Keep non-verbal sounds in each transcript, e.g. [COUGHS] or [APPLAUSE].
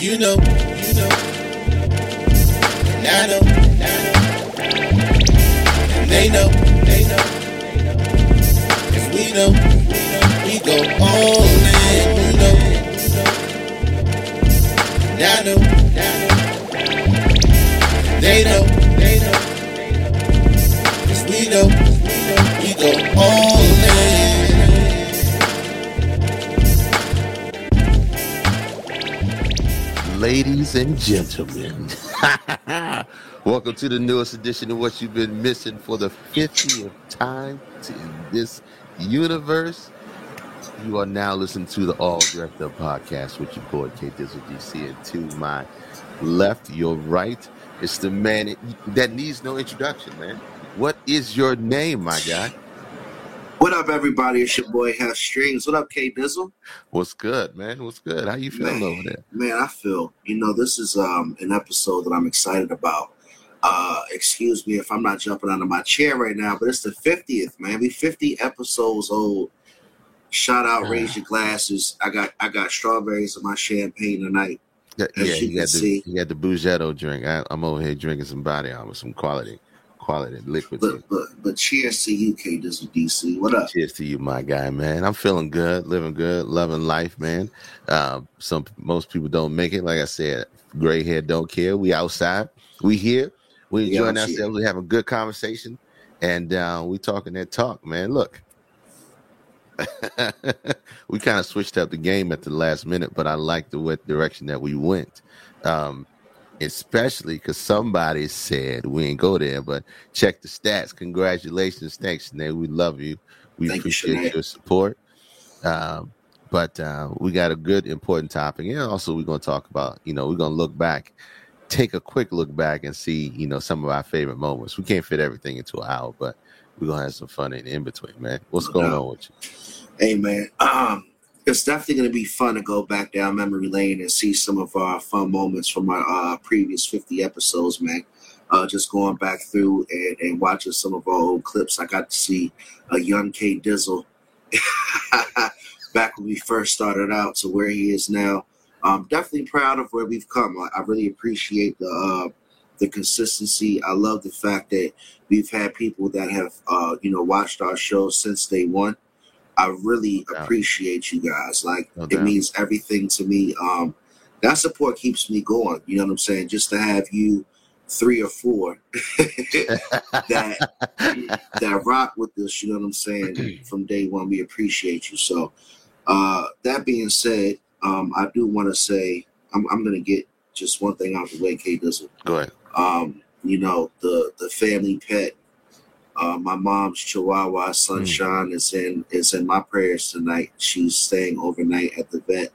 You know, you know. And I know, and I know. And they know, they know. Cause we know, we go all in. You know, and I know, and I know. They know, they know. Cause we know, we go all Ladies and gentlemen, [LAUGHS] welcome to the newest edition of what you've been missing for the 50th time in this universe. You are now listening to the All Up podcast with your boy K Dizzle DC. And to my left, your right, it's the man that needs no introduction, man. What is your name, my guy? What up, everybody? It's your boy Half Strings. What up, K Dizzle? What's good, man? What's good? How you feeling over there? Man, I feel you know this is um an episode that I'm excited about. Uh, excuse me if I'm not jumping out of my chair right now, but it's the 50th, man. We 50 episodes old. Shout out, raise your glasses. I got I got strawberries in my champagne tonight. Yeah, As yeah, you he can got the see. he got the Bougetto drink. I, I'm over here drinking some body armor, some quality, quality liquid. But but but cheers to you, K Dizzle DC. What up? Cheers to you, my guy, man. I'm feeling good, living good, loving life, man. Uh, some most people don't make it. Like I said, gray hair don't care. We outside, we here, we enjoying here. ourselves. We having good conversation, and uh, we talking that talk, man. Look. [LAUGHS] we kind of switched up the game at the last minute, but I like the what direction that we went. Um, especially because somebody said we ain't go there, but check the stats. Congratulations, thanks, Sinead. We love you. We Thank appreciate Sinead. your support. Um, but uh, we got a good, important topic, and also we're going to talk about. You know, we're going to look back, take a quick look back, and see. You know, some of our favorite moments. We can't fit everything into an hour, but we're gonna have some fun in, in between, man. What's going doubt. on with you? Hey man, um, it's definitely going to be fun to go back down memory lane and see some of our fun moments from our uh, previous 50 episodes, man. Uh, just going back through and, and watching some of our old clips. I got to see a young K Dizzle [LAUGHS] back when we first started out to where he is now. I'm definitely proud of where we've come. I, I really appreciate the uh, the consistency. I love the fact that we've had people that have uh, you know watched our show since day one. I really No appreciate you guys. Like No it doubt. means everything to me. Um, that support keeps me going. You know what I'm saying? Just to have you three or four [LAUGHS] that [LAUGHS] that rock with us. You know what I'm saying? [CLEARS THROAT] From day one, we appreciate you. So, uh, that being said, um, I do want to say I'm, I'm going to get just one thing out the way, K Dizzle. Go ahead. Um, you know the the family pet. Uh, my mom's Chihuahua Sunshine is in is in my prayers tonight. She's staying overnight at the vet.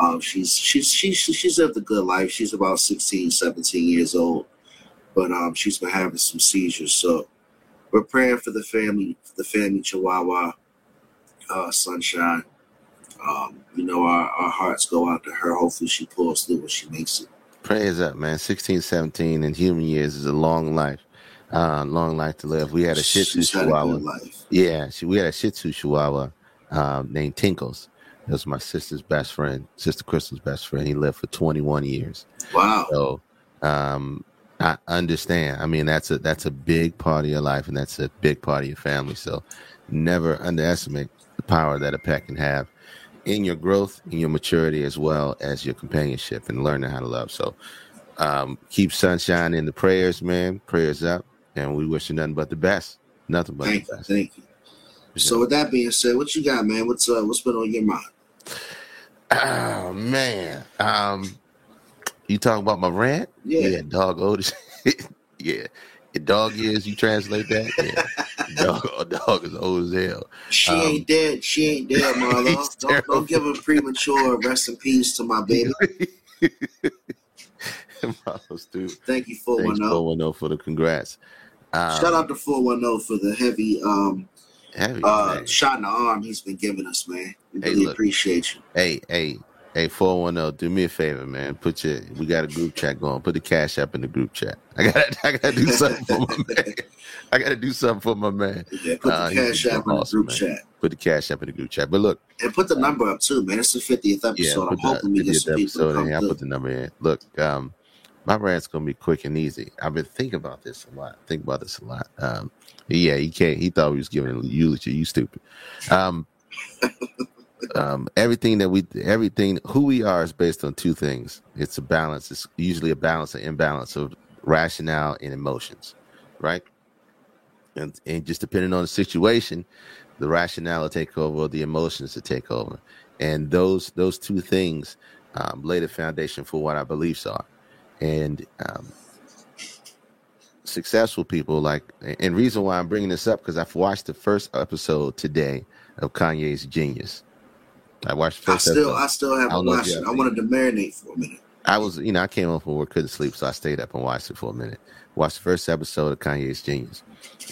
Um, she's she's she's she's lived a good life. She's about 16, 17 years old, but um, she's been having some seizures. So we're praying for the family, the family Chihuahua, uh, Sunshine. Um, you know, our, our hearts go out to her. Hopefully, she pulls through when she makes it. Prayers up, man. 16, 17 in human years is a long life. Uh, long life to live. We had a Shih Tzu She's Chihuahua. Yeah, she, we had a Shih Tzu Chihuahua um, named Tinkles. That was my sister's best friend, Sister Crystal's best friend. He lived for 21 years. Wow. So um, I understand. I mean, that's a that's a big part of your life, and that's a big part of your family. So never underestimate the power that a pet can have in your growth, in your maturity, as well as your companionship and learning how to love. So um, keep sunshine in the prayers, man. Prayers up, and we wish you nothing but the best. Nothing but Thank the you. best. Thank you. So with that being said, what you got, man? What's uh what's been on your mind? Oh man. Um you talking about my rant? Yeah. dog Otis. [LAUGHS] yeah. The dog is you translate that? Yeah. [LAUGHS] dog, dog is old as hell. She Um, ain't dead. She ain't dead, [LAUGHS] Marlo. Don't, don't give a premature rest in peace to my baby. Marlo's dude. Thank you, Thanks 410. 410 for the congrats. Um, Shout out to 410 for the heavy um heavy, uh shot in the arm he's been giving us, man. We Hey, really look. appreciate you. Hey, hey, hey, 410, do me a favor, man. Put your we got a group chat going. Put the cash up in the group chat. I gotta [LAUGHS] I gotta do something for my [LAUGHS] man. I gotta do something for my man. Yeah, put Uh, the he's cash app in the group man. chat. put the cash up in the group chat. But look, And put the number up too, man. It's the 50th yeah, episode. I'm the, hoping we get 50th some people in come here. I'll put the number in. Look, um, my rant's gonna be quick and easy. I've been thinking about this a lot. Think about this a lot. Um, yeah, he can't. He thought he was giving a eulogy. You stupid. Um, um, everything that we, everything who we are is based on two things. It's a balance. It's usually a balance and imbalance of rationale and emotions, right? And and just depending on the situation, the rationale will take over, the emotions to take over, and those those two things um, lay the foundation for what our beliefs are. And um, successful people like, and reason why I'm bringing this up because I've watched the first episode today of Kanye's Genius. I watched the I still, episode. I still haven't if watched it. have I wanted to marinate for a minute. I was, you know, I came home from work, couldn't sleep, so I stayed up and watched it for a minute. Watched the first episode of Kanye's Genius,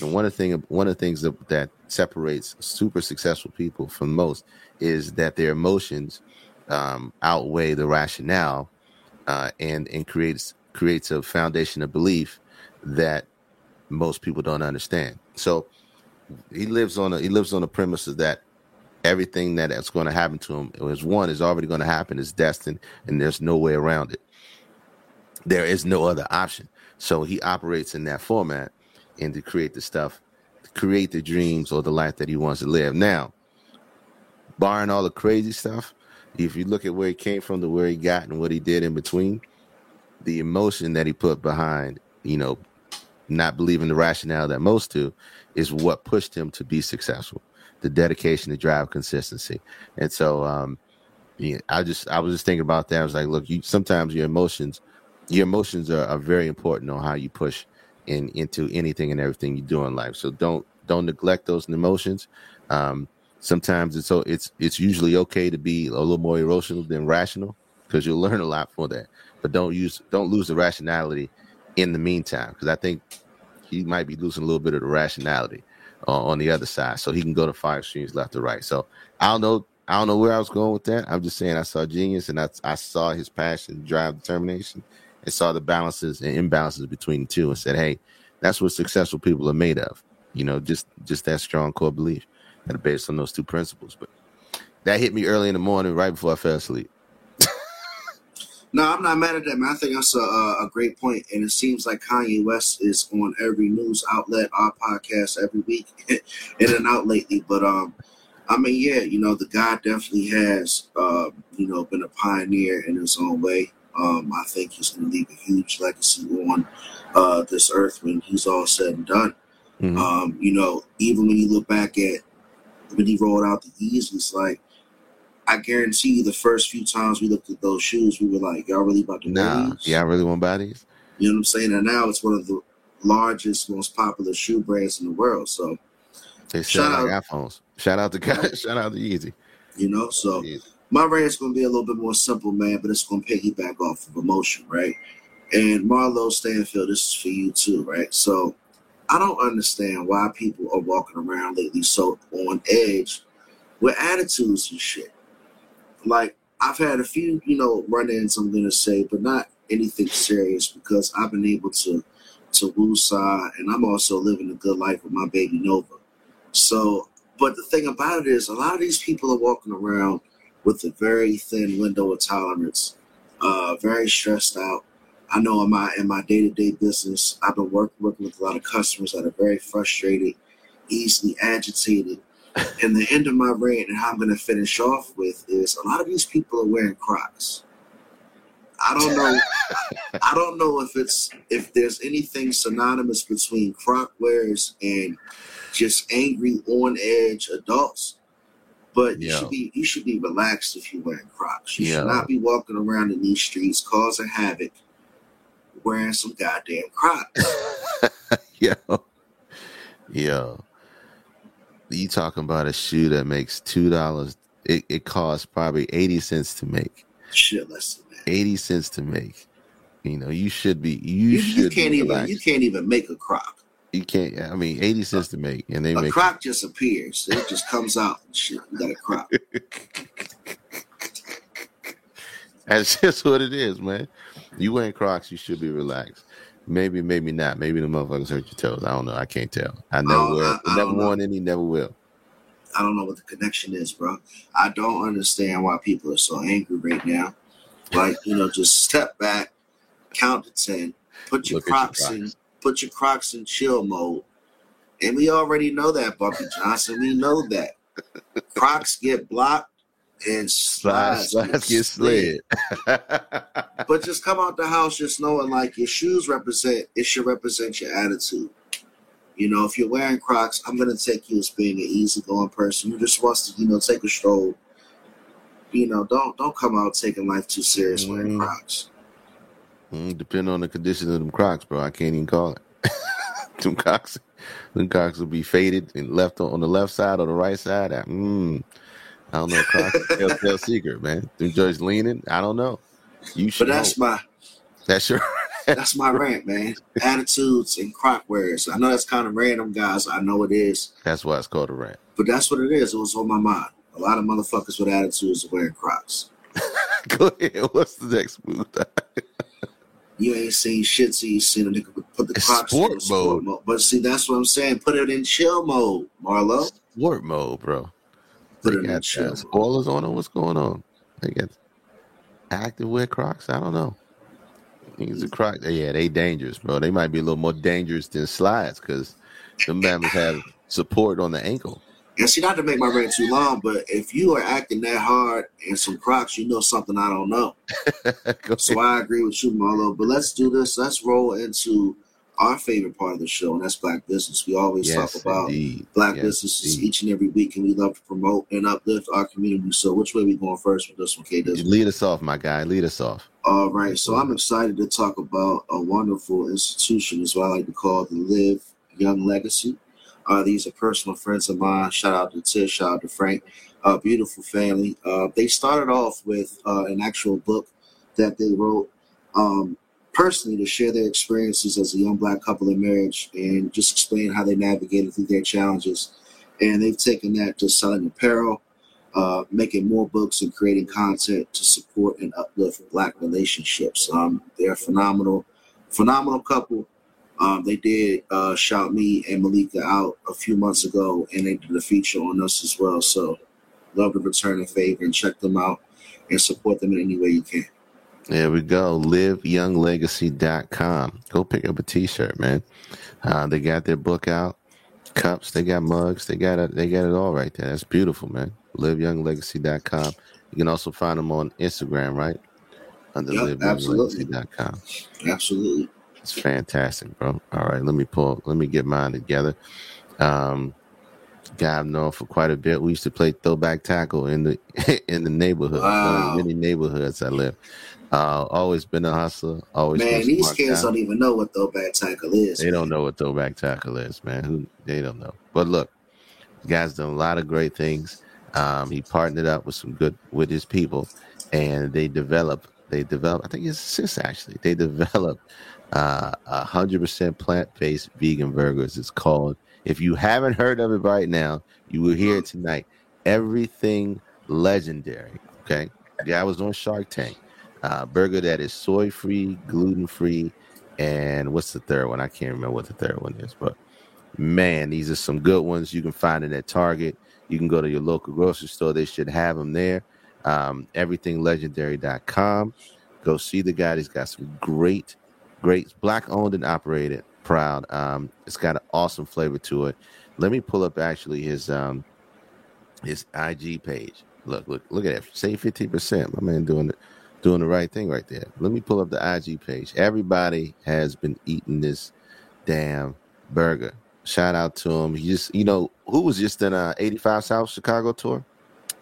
and one of the thing, one of the things that, that separates super successful people from most is that their emotions um, outweigh the rationale, uh, and and creates creates a foundation of belief that most people don't understand. So he lives on a he lives on the premise of that everything that that's going to happen to him is one is already going to happen is destined and there's no way around it. There is no other option. So he operates in that format and to create the stuff to create the dreams or the life that he wants to live. Now barring all the crazy stuff if you look at where he came from to where he got and what he did in between the emotion that he put behind you know not believing the rationale that most do is what pushed him to be successful. The dedication the drive consistency. And so um yeah, i just i was just thinking about that. I was like look you sometimes your emotions your emotions are, are very important on how you push in into anything and everything you do in life. So don't don't neglect those emotions. Um sometimes it's so it's it's usually okay to be a little more emotional than rational because you'll learn a lot for that but don't use don't lose the rationality in the meantime because i think he might be losing a little bit of the rationality uh, on the other side, so he can go to five streams left or right. So I don't know, I don't know where I was going with that. I'm just saying I saw genius, and I, I saw his passion, drive, determination, and saw the balances and imbalances between the two, and said, "Hey, that's what successful people are made of." You know, just just that strong core belief are based on those two principles. But that hit me early in the morning, right before I fell asleep. [LAUGHS] No, I'm not mad at that, man. I think that's a, a great point, and it seems like Kanye West is on every news outlet, our podcast every week, [LAUGHS] in and out lately. But um, I mean, yeah, you know, the guy definitely has, uh, you know, been a pioneer in his own way. Um, I think he's going to leave a huge legacy on uh, this earth when he's all said and done. Mhm. Um, you know, even when you look back at when he rolled out the Yeezys, like I guarantee you, the first few times we looked at those shoes, we were like, "Y'all really about to Nah, these?" yeah, I really want bodies?" You know what I'm saying? And now it's one of the largest, most popular shoe brands in the world. So They Shout like iPhones. Shout out to guys. [LAUGHS] Shout out to Yeezy. you know, so Yeezy. my rant's gonna be a little bit more simple, man, but it's gonna piggyback off of emotion, right? And Marlo Stanfield, this is for you too, right? So I don't understand why people are walking around lately so on edge with attitudes and shit. Like I've had a few, you know, run-ins I'm gonna say, but not anything serious because I've been able to to woosah and I'm also living a good life with my baby Nova. So, but the thing about it is, a lot of these people are walking around with a very thin window of tolerance, uh, very stressed out. I know in my in my day to day business, I've been working working with a lot of customers that are very frustrated, easily agitated. [LAUGHS] And the end of my rant and how I'm going to finish off with is a lot of these people are wearing Crocs. I don't know. I [LAUGHS] don't know if it's if there's anything synonymous between Croc wearers and just angry on edge adults. But you should be you should be relaxed if you're wearing Crocs. You Yeah. should not be walking around in these streets causing havoc wearing some goddamn Crocs. [LAUGHS] yo, yo, you talking about a shoe that makes two dollars? It, it costs probably eighty cents to make. Shit, listen, man. Eighty cents to make. You know, you should be. You, You, should. you can't even relaxed. you can't even make a Croc. You can't. I mean, eighty cents to make, and they A make. Croc just appears. It just comes out and shit. You got a Croc. [LAUGHS] That's just what it is, man. You wearing Crocs, you should be relaxed. Maybe, maybe not. Maybe the motherfuckers hurt your toes. I don't know. I can't tell. I never Oh. I- I never know. worn any. Never will. I don't know what the connection is, bro. I don't understand why people are so angry right now. Like, you know, just step back, count to ten, put your at your crocs in, put your crocs in chill mode. And we already know that, Bumpy Johnson. We know that. Crocs get blocked and slide, slides get slid. [LAUGHS] But just come out the house just knowing like your shoes represent it should represent your attitude. You know, if you're wearing Crocs, I'm gonna take you as being an easygoing person who just wants to, you know, take a stroll. You know, don't don't come out taking life too serious wearing Mm. Crocs. Mm, Depending on the condition of them Crocs, bro, I can't even call it. [LAUGHS] them Crocs, them Crocs will be faded and left on, on the left side or the right side. I, mm, I don't know. Crocs, [LAUGHS] is a telltale secret, man. Them joints leaning. I don't know. You should. But that's know. my that's your. [LAUGHS] that's my rant, man. Attitudes and Croc wears. I know that's kind of random, guys. I know it is, That's why it's called a rant. but that's what it is. It was on my mind. A lot of motherfuckers with attitudes are wearing Crocs. [LAUGHS] Go ahead. What's the next move? You ain't seen shit, so you seen a nigga put the Crocs sport in sport mode. mode. But see, that's what I'm saying. Put it in chill mode, Marlo. Sport mode, bro. They got uh, spoilers on them. What's going on? They got active wear Crocs. I don't know. These are Crocs. Yeah, they dangerous, bro. They might be a little more dangerous than slides because them mammals have support on the ankle. And see, not to make my rant too long, but if you are acting that hard in some Crocs, you know something I don't know. [LAUGHS] So I agree with you, Marlo. But let's do this. Let's roll into our favorite part of the show, and that's Black Business. We always yes, talk about indeed. Black Yes, businesses indeed. each and every week, and we love to promote and uplift our community. So, which way we going first with this one, K? Lead us off, my guy. Lead us off. All right, so I'm excited to talk about a wonderful institution, is what I like to call the Live Young Legacy. Uh, these are personal friends of mine. Shout out to Tish, shout out to Frank. Uh, beautiful family. Uh, they started off with uh, an actual book that they wrote um, personally to share their experiences as a young black couple in marriage and just explain how they navigated through their challenges. And they've taken that to selling apparel, uh, making more books and creating content to support and uplift black relationships. Um, they're phenomenal, phenomenal couple. Um, they did uh, shout me and Malika out a few months ago, and they did a feature on us as well. So, love to return a favor and check them out and support them in any way you can. There we go. LiveYoungLegacy.com. Go pick up a T-shirt, man. Uh, they got their book out, cups. They got mugs. They got it. They got it all right there. That's beautiful, man. LiveYoungLegacy.com. You can also find them on Instagram, right? Under Yep, absolutely. LiveYoungLegacy.com. Absolutely. It's fantastic, bro. All right, let me pull. Let me get mine together. Um, guy I've known for quite a bit. We used to play throwback tackle in the [LAUGHS] in the neighborhood, one Wow. of the many neighborhoods I live. Uh, always been a hustler. Always Man, these kids guy. don't even know what throwback tackle is. They don't know what throwback tackle is, man. Who they don't know. But look, the guy's done a lot of great things. Um, he partnered up with some good with his people, and they developed. They developed. I think it's sis actually. They [LAUGHS] developed uh, a hundred percent plant based vegan burgers. It's called. If you haven't heard of it right now, you will hear it tonight. Everything legendary. Okay, the guy was on Shark Tank. Uh, burger that is soy free, gluten free, and what's the third one? I can't remember what the third one is, but man, these are some good ones. You can find it at Target. You can go to your local grocery store. They should have them there. Um, everythinglegendary.com. Go see the guy. He's got some great, great black owned and operated. Proud. Um, it's got an awesome flavor to it. Let me pull up actually his um his IG page. Look, look, look at that. Say fifty percent. My man doing it, doing the right thing right there. Let me pull up the IG page. Everybody has been eating this damn burger. Shout out to him. He just, you know, who was just in a 85 South Chicago tour?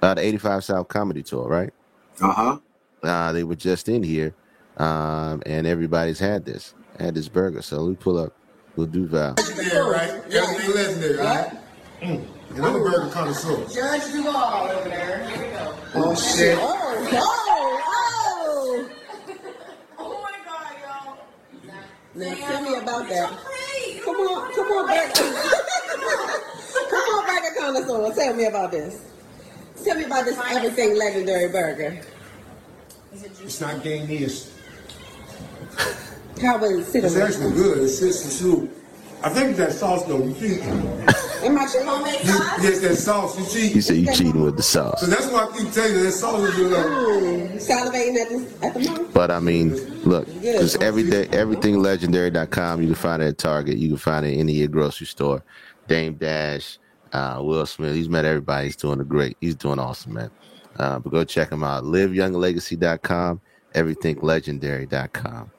Uh, the 85 South comedy tour, right? Uh huh. Uh, they were just in here, um, and everybody's had this, had this burger. So let me pull up. We'll do Val. Legendary, right? Everything legendary, right? Mm. And I'm a burger connoisseur. Judge Duval over there. Here we go. Oh shit. Oh, oh, oh my God, y'all. Now tell me about that. Come on, come on back. [LAUGHS] come on back connoisseur. Tell me about this. Tell me about this everything legendary burger. It's not gamey. It's, How was it? It's actually good. It's just the soup. I think that sauce though. You see, Am I cheating? Homemade You, sauce? yes, that sauce. You see? You say you cheating with the sauce. So that's why I keep telling you that sauce is good. Mm, salivating at the, at the mouth. But I mean, look, because every day, everythinglegendary.com, you can find it at Target. You can find it in any grocery store. Dame Dash, uh, Will Smith, he's met everybody. He's doing a great. He's doing awesome, man. Uh, but go check him out. LiveYoungLegacy.com, EverythingLegendary.com.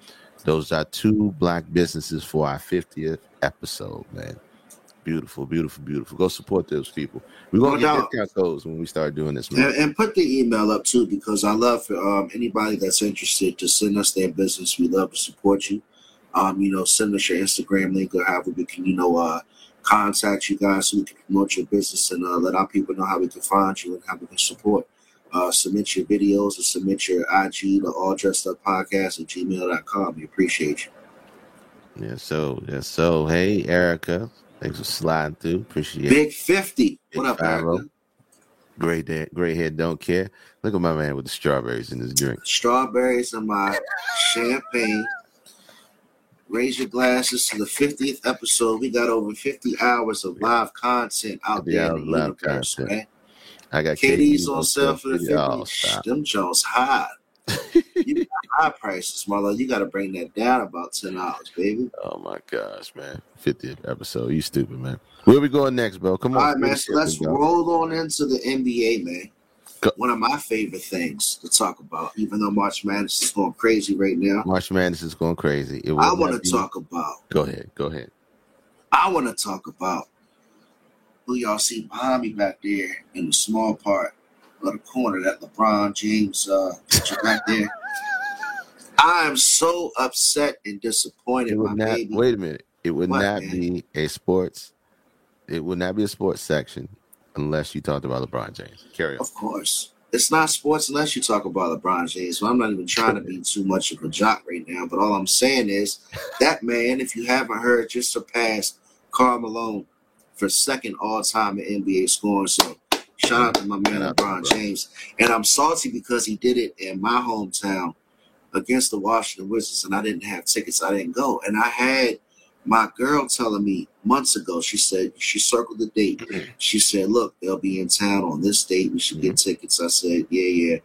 Those are two black businesses for our 50th episode, man. Beautiful, beautiful, beautiful. Go support those people. We're gonna get doubt. discount codes when we start doing this, man. And, and put the email up too, because I love for um, anybody that's interested to send us their business. We love to support you. Um, you know, send us your Instagram link or however we can, you know, uh, contact you guys so we can promote your business and uh, let our people know how we can find you and how we can support. Uh, submit your videos or submit your IG to all dressed up podcast at gmail.com. We appreciate you. Yeah, so yeah, so hey Erica, thanks for sliding through. Appreciate it. Big 50. What up. Erica? Great day, great head, don't care. Look at my man with the strawberries in his drink. Strawberries in my champagne. Raise your glasses to the 50th episode. We got over 50 hours of live content out there hours in the live universe, content. man. I got KD's KD on sale for the 50. Oh, Shh, stop. them Jones high. You got high prices, Marlo. You got to bring that down about ten dollars, baby. Oh my gosh, man. 50th episode. You stupid, man. Where we going next, bro? Come on. All right, man. So let's roll on into the NBA, man. Go. One of my favorite things to talk about, even though March Madness is going crazy right now. March Madness is going crazy. It I want to talk about. Go ahead. Go ahead. I want to talk about who y'all see behind me back there in the small part of the corner that LeBron James uh picture back there. I am so upset and disappointed, It would not baby. wait a minute. It would not be a sports it would not be a sports section unless you talked about LeBron James. Carry on. Of course. It's not sports unless you talk about LeBron James. So I'm not even trying to be [LAUGHS] too much of a jock right now. But all I'm saying is that man, if you haven't heard, just surpassed Karl Malone for second all time in NBA scoring. So shout out to my man Shout LeBron. James. And I'm salty because he did it in my hometown against the Washington Wizards, and I didn't have tickets. I didn't go. And I had my girl telling me months ago, she said, she circled the date. She said, Look, they'll be in town on this date. We should get tickets. I said, Yeah, yeah.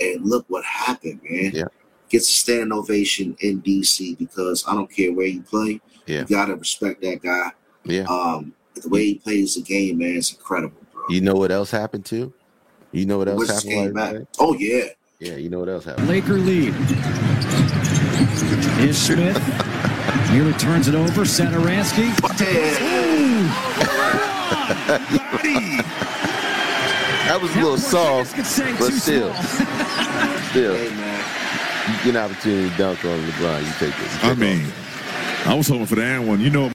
And look what happened, man. Yeah. Gets a standing ovation in DC because I don't care where you play. Yeah. You gotta respect that guy. Yeah. Um, the way he plays the game, man, is incredible. You know what else happened too? You know what else Wizards happened? came while back. Oh yeah. Yeah, you know what else happened? Laker lead. Is Smith. He returns it over. Saturansky. Yeah. That was a little soft, but still, [LAUGHS] still, Hey man. you get an opportunity to dunk on LeBron. You take this. I mean, I was hoping for the and one. You know,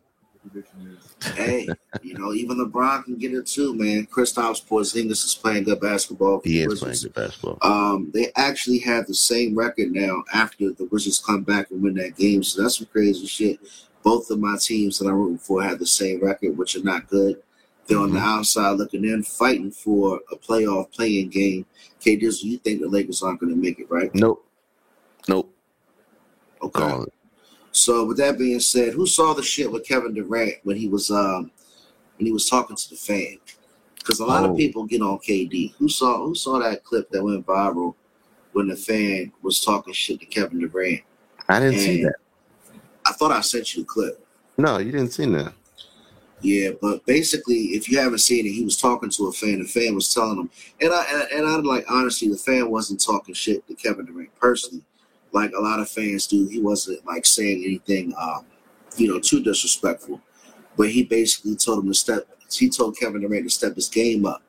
hey, you know, even LeBron can get it too, man. Kristaps Porzingis is playing good basketball. for he the is playing good basketball. Um, they actually have the same record now after the Wizards come back and win that game. So that's some crazy shit. Both of my teams that I'm rooting for have the same record, which are not good. They're on the outside looking in, fighting for a playoff playing game. K Dizzle, you think the Lakers aren't going to make it, right? Nope. Nope. Okay. Call it. So with that being said, who saw the shit with Kevin Durant when he was um when he was talking to the fan? Because a lot Oh. of people get on KD. Who saw who saw that clip that went viral when the fan was talking shit to Kevin Durant? I didn't see that. I thought I sent you the clip. No, you didn't see that. Yeah, but basically, if you haven't seen it, he was talking to a fan. The fan was telling him, and I and, and I'm like, honestly, the fan wasn't talking shit to Kevin Durant personally, like a lot of fans do. He wasn't like saying anything, um, you know, too disrespectful. But he basically told him to step. He told Kevin Durant to step his game up,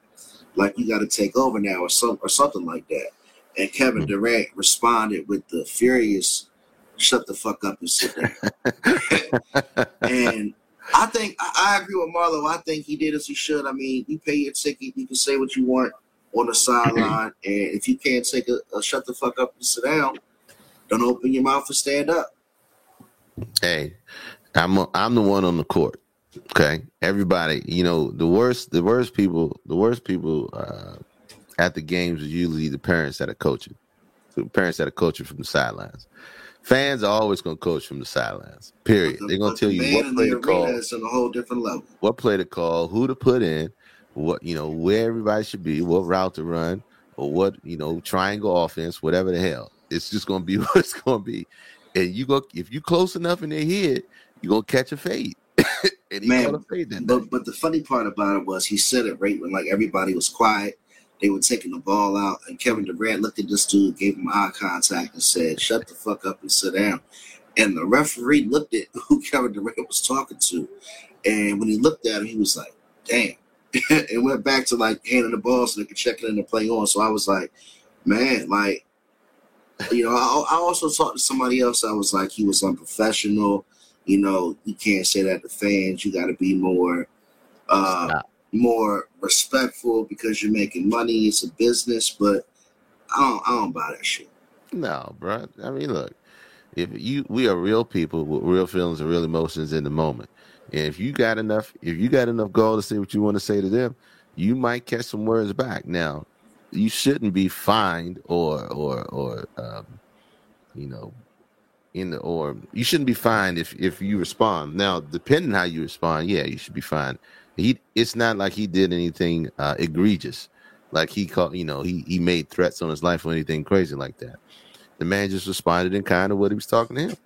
like you got to take over now, or some or something like that. And Kevin Durant responded with the furious, "Shut the fuck up and sit down." [LAUGHS] and I think I, I agree with Marlo. I think he did as he should. I mean, you pay your ticket, you can say what you want on the sideline, [CLEARS THROAT] and if you can't take a, a shut the fuck up and sit down, don't open your mouth and stand up. Hey, I'm a, I'm the one on the court. Okay, everybody, you know the worst the worst people the worst people uh, at the games is usually the parents that are coaching, the parents that are coaching from the sidelines. Fans are always going to coach from the sidelines. Period. The- They're going to tell you what play to call, is on a whole different level. what play to call, who to put in, what you know, where everybody should be, what route to run, or what you know, triangle offense, whatever the hell. It's just going to be [LAUGHS] what it's going to be. And you go if you close enough in their head, you're going to catch a fade. [LAUGHS] and he Man, fade that. But but the funny part about it was he said it right when like everybody was quiet. They were taking the ball out, and Kevin Durant looked at this dude, gave him eye contact, and said, "Shut the fuck up and sit down." And the referee looked at [LAUGHS] who Kevin Durant was talking to, and when he looked at him, he was like, "Damn," and went back to like handing the ball so they could check it in and play on. So I was like, "Man, like." You know, I, I also talked to somebody else. I was like, he was unprofessional. You know, you can't say that to fans. You got to be more, uh, Stop. more respectful because you're making money. It's a business, but I don't, I don't buy that shit. No, bro. I mean, look, if you we are real people with real feelings and real emotions in the moment. And if you got enough, if you got enough gall to say what you want to say to them, you might catch some words back. Now, you shouldn't be fined or or or um, you know, in the or you shouldn't be fined if if you respond. Now, depending how you respond, yeah, you should be fined. He it's not like he did anything uh, egregious, like he called you know he he made threats on his life or anything crazy like that. The man just responded in kind of what he was talking to him.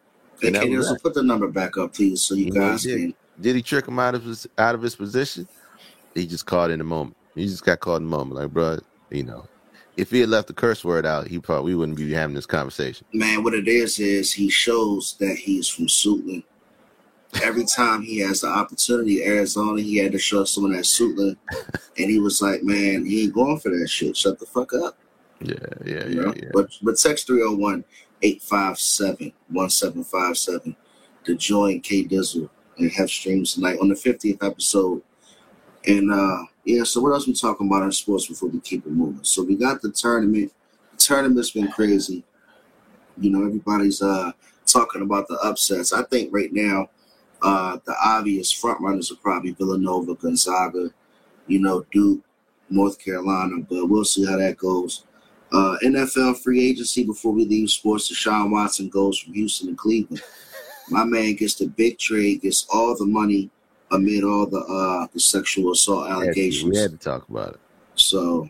Hey, And that Katie, was so put the number back up, please, so you You guys did? Did he trick him out of his out of his position? He just caught in the moment. He just got caught in the moment. Like, bro, you know, if he had left the curse word out, he probably we wouldn't be having this conversation. Man, what it is is he shows that he's from Suitland. Every time he has the opportunity, Arizona, he had to show someone at Suitland, and he was like, "Man, he ain't going for that shit. Shut the fuck up." Yeah, yeah, You yeah, yeah. But but text 301 857 1757 to join K Dizzle and have streams tonight on the 50th episode. And uh yeah, so what else we talking about in sports before we keep it moving? So we got the tournament. The tournament's been crazy. You know, everybody's uh talking about the upsets. I think right now, uh the obvious front runners are probably Villanova, Gonzaga, you know, Duke, North Carolina, but we'll see how that goes. Uh, NFL free agency before we leave sports. Deshaun Watson goes from Houston to Cleveland. My man gets the big trade, gets all the money amid all the uh the sexual assault allegations. we had to talk about it. So,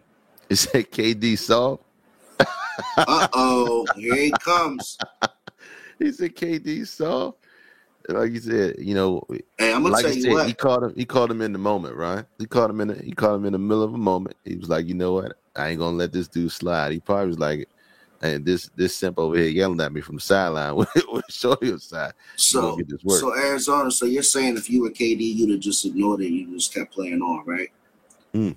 Is that KD soft? uh oh, here he comes. He said KD soft. Like you said, you know, Hey, I'm gonna like tell you said, what. he caught him. He caught him in the moment, right? He caught him in. The, he caught him in the middle of a moment. He was like, you know what? I ain't gonna let this dude slide. He probably was like, and this this simp over here yelling at me from the sideline with, with Shorty side. So, so Arizona. So you're saying if you were KD, you'd have just ignored it. You just kept playing on, right? Hmm.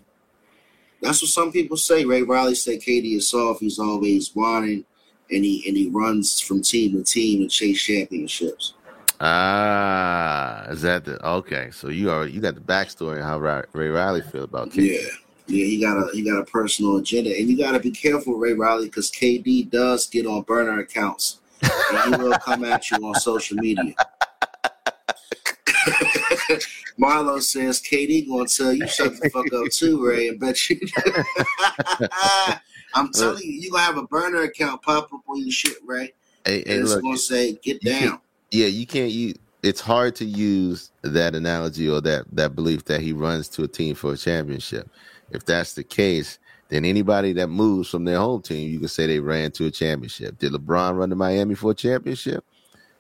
That's what some people say. Ray Riley said KD is soft. He's always whining, and he and he runs from team to team and chase championships. Ah, is that the okay? So you are you got the backstory on how Ray Riley feel about KD. Yeah, yeah. He got a he got a personal agenda, and you got to be careful, Ray Riley, because KD does get on burner accounts, and he will come at you on social media. [LAUGHS] Marlo says KD gonna tell you shut the fuck up too, Ray, and bet you. [LAUGHS] I'm telling you, you gonna have a burner account pop up on your shit, Ray, Hey, and hey, it's look, gonna say get down. yeah, you can't use. It's hard to use that analogy or that that belief that he runs to a team for a championship. If that's the case, then anybody that moves from their home team, you can say they ran to a championship. Did LeBron run to Miami for a championship?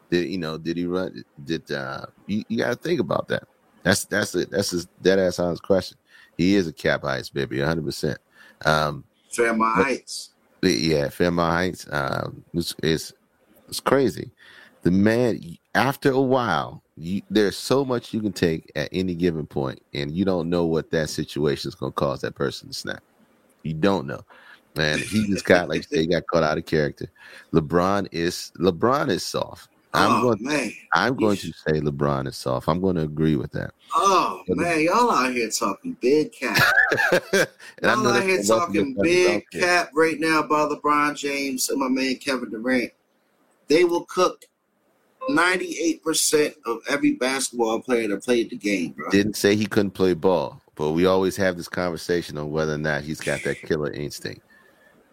Did you know? Did he run? Did uh, you, you got to think about that? That's that's it. That's a dead ass honest question. He is a cap heights baby, one hundred percent. Um, Fairmont Heights. yeah, Fairmont Heights. Um, it's, it's it's crazy. The man, after a while, you, there's so much you can take at any given point, and you don't know what that situation is going to cause that person to snap. You don't know, and he just got like he got caught out of character. LeBron is LeBron is soft. I'm oh going. man, I'm going to say LeBron is soft. I'm going to agree with that. oh man, y'all out here talking big cap. [LAUGHS] and I I'm know out here talking big cap right now about LeBron James and my man Kevin Durant. They will cook 98% of every basketball player that played the game, bro. Didn't say he couldn't play ball, but we always have this conversation on whether or not he's got that killer instinct.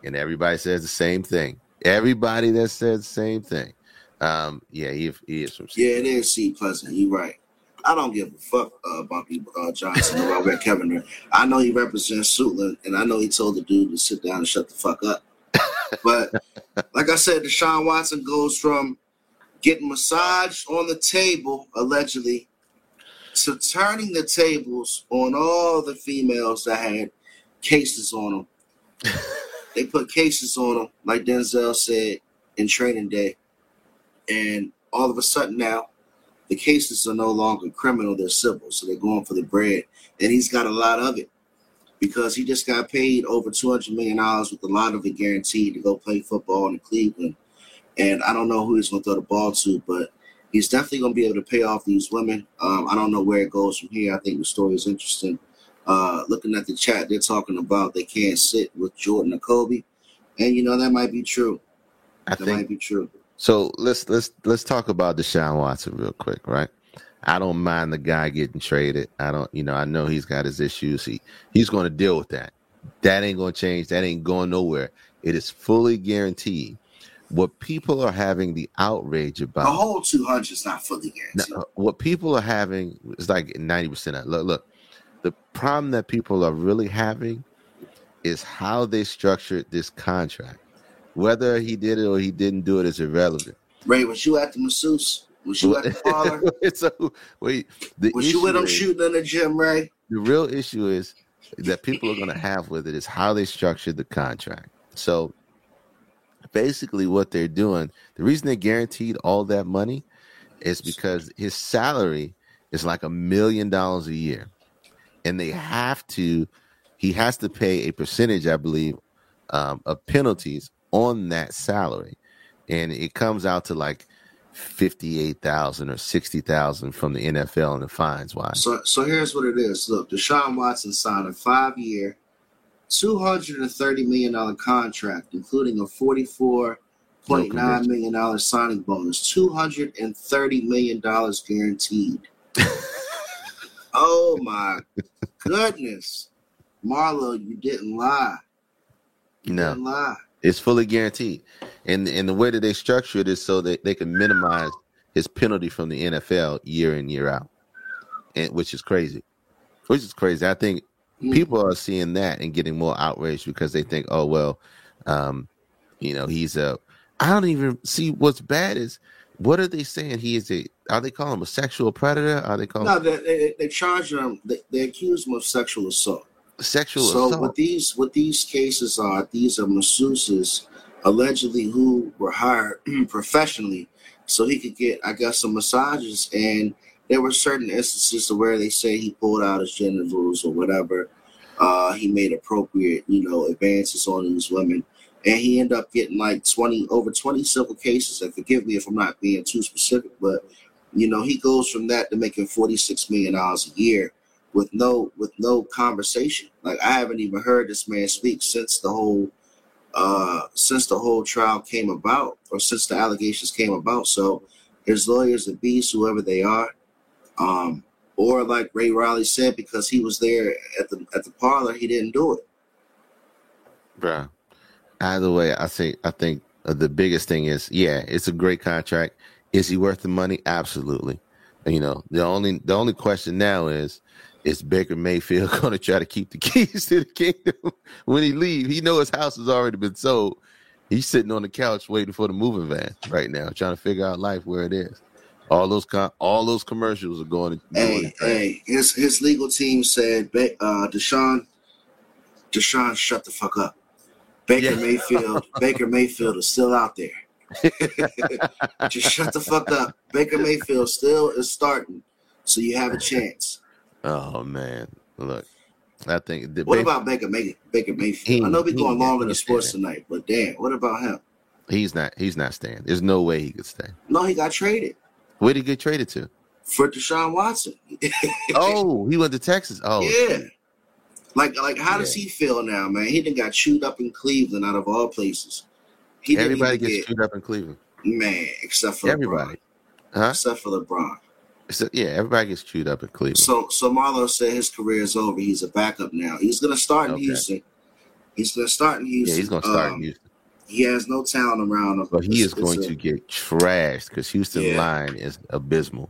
And everybody says the same thing. Everybody that says the same thing. Um, yeah, he, he is from. Yeah, it is Seat Pleasant. You're right. I don't give a fuck uh, about people, uh, Johnson or about Kevin. I know he represents Suitland, and I know he told the dude to sit down and shut the fuck up. but like I said, Deshaun Watson goes from getting massaged on the table, allegedly, to turning the tables on all the females that had cases on them. [LAUGHS] they put cases on them, like Denzel said in training day. And all of a sudden now, the cases are no longer criminal, they're civil. So they're going for the bread. And he's got a lot of it because he just got paid over $200 million with a lot of it guaranteed to go play football in Cleveland. And I don't know who he's going to throw the ball to, but he's definitely going to be able to pay off these women. Um, I don't know where it goes from here. I think the story is interesting. Uh, looking at the chat, they're talking about they can't sit with Jordan or Kobe. And, you know, that might be true. I that think might be true. So let's let's let's talk about Deshaun Watson real quick, right? I don't mind the guy getting traded. I don't, you know, I know he's got his issues. He he's going to deal with that. That ain't going to change. That ain't going nowhere. It is fully guaranteed. What people are having the outrage about, The whole 200 is not fully guaranteed. No, what people are having is like ninety percent. Look, look, the problem that people are really having is how they structured this contract. Whether he did it or he didn't do it is irrelevant. Ray, was you at the masseuse? Was you at the parlor? [LAUGHS] so wait, the Was you with is- shooting in the gym, Ray? the real issue is that people are going to have with it is how they structured the contract. So basically what they're doing. The reason they guaranteed all that money is because his salary is like a million dollars a year. And they have to, he has to pay a percentage, I believe, um, of penalties on that salary. And it comes out to like 58,000 or 60,000 from the NFL and the fines Why? So, so here's what it is. Look, Deshaun Watson signed a five year, $230 million contract, including a $44.9 million signing bonus, $230 million guaranteed. [LAUGHS] oh my goodness. Marlo, you didn't lie. You no. didn't lie. It's fully guaranteed. And and the way that they structure it is so that they can minimize his penalty from the NFL year in, year out. And which is crazy. Which is crazy. I think Mm. people are seeing that and getting more outraged because they think, oh well, um, you know, he's a I don't even see what's bad is what are they saying? He is a are they calling him a sexual predator? Are they calling No, they, they, they charge him. They, they accuse him of sexual assault. sexual so assault? what these what these cases are, these are masseuses allegedly who were hired [CLEARS THROAT] professionally so he could get, I guess, some massages. And there were certain instances where they say he pulled out his genitals or whatever. Uh, he made appropriate, you know, advances on these women. And he ended up getting like 20 over 20 civil cases. And forgive me if I'm not being too specific, but you know, he goes from that to making 46 million dollars a year with no with no conversation. Like I haven't even heard this man speak since the whole uh since the whole trial came about or since the allegations came about. So his lawyers the beasts, whoever they are. Um or like Ray Riley said, because he was there at the at the parlor, he didn't do it. Bruh. Either way, I think I think uh, the biggest thing is, yeah, it's a great contract. Is he worth the money? Absolutely. You know, the only the only question now is, is Baker Mayfield [LAUGHS] going to try to keep the [LAUGHS] keys to the kingdom when he leave? He know his house has already been sold. He's sitting on the couch waiting for the moving van right now, trying to figure out life where it is. All those all those commercials are going. To, Hey, hey, his his legal team said, uh, Deshaun, Deshaun, shut the fuck up. Baker Yeah. Mayfield, [LAUGHS] Baker Mayfield is still out there. [LAUGHS] Just shut the fuck up. Baker Mayfield still is starting, so you have a chance. Oh man, look, I think the What Bay- about Baker May- Baker He- Mayfield? I know we're going longer than he- sports tonight, but damn, what about him? he's not he's not staying. There's no way he could stay. No, he got traded Where did he get traded to? for Deshaun Watson. [LAUGHS] Oh, he went to Texas. Oh, yeah. Like, like, how does he feel now, man? He didn't got chewed up in Cleveland, out of all places. He everybody gets get- chewed up in Cleveland. man, except for Everybody, LeBron. huh? Except for LeBron. So, yeah, everybody gets chewed up in Cleveland. So, so Marlo said his career is over. He's a backup now. He's gonna start in Okay. Houston. He's gonna start in yeah, Houston. he's gonna start Um, in Houston. He has no talent around him. But he is going a- to get trashed because Houston Yeah. line is abysmal.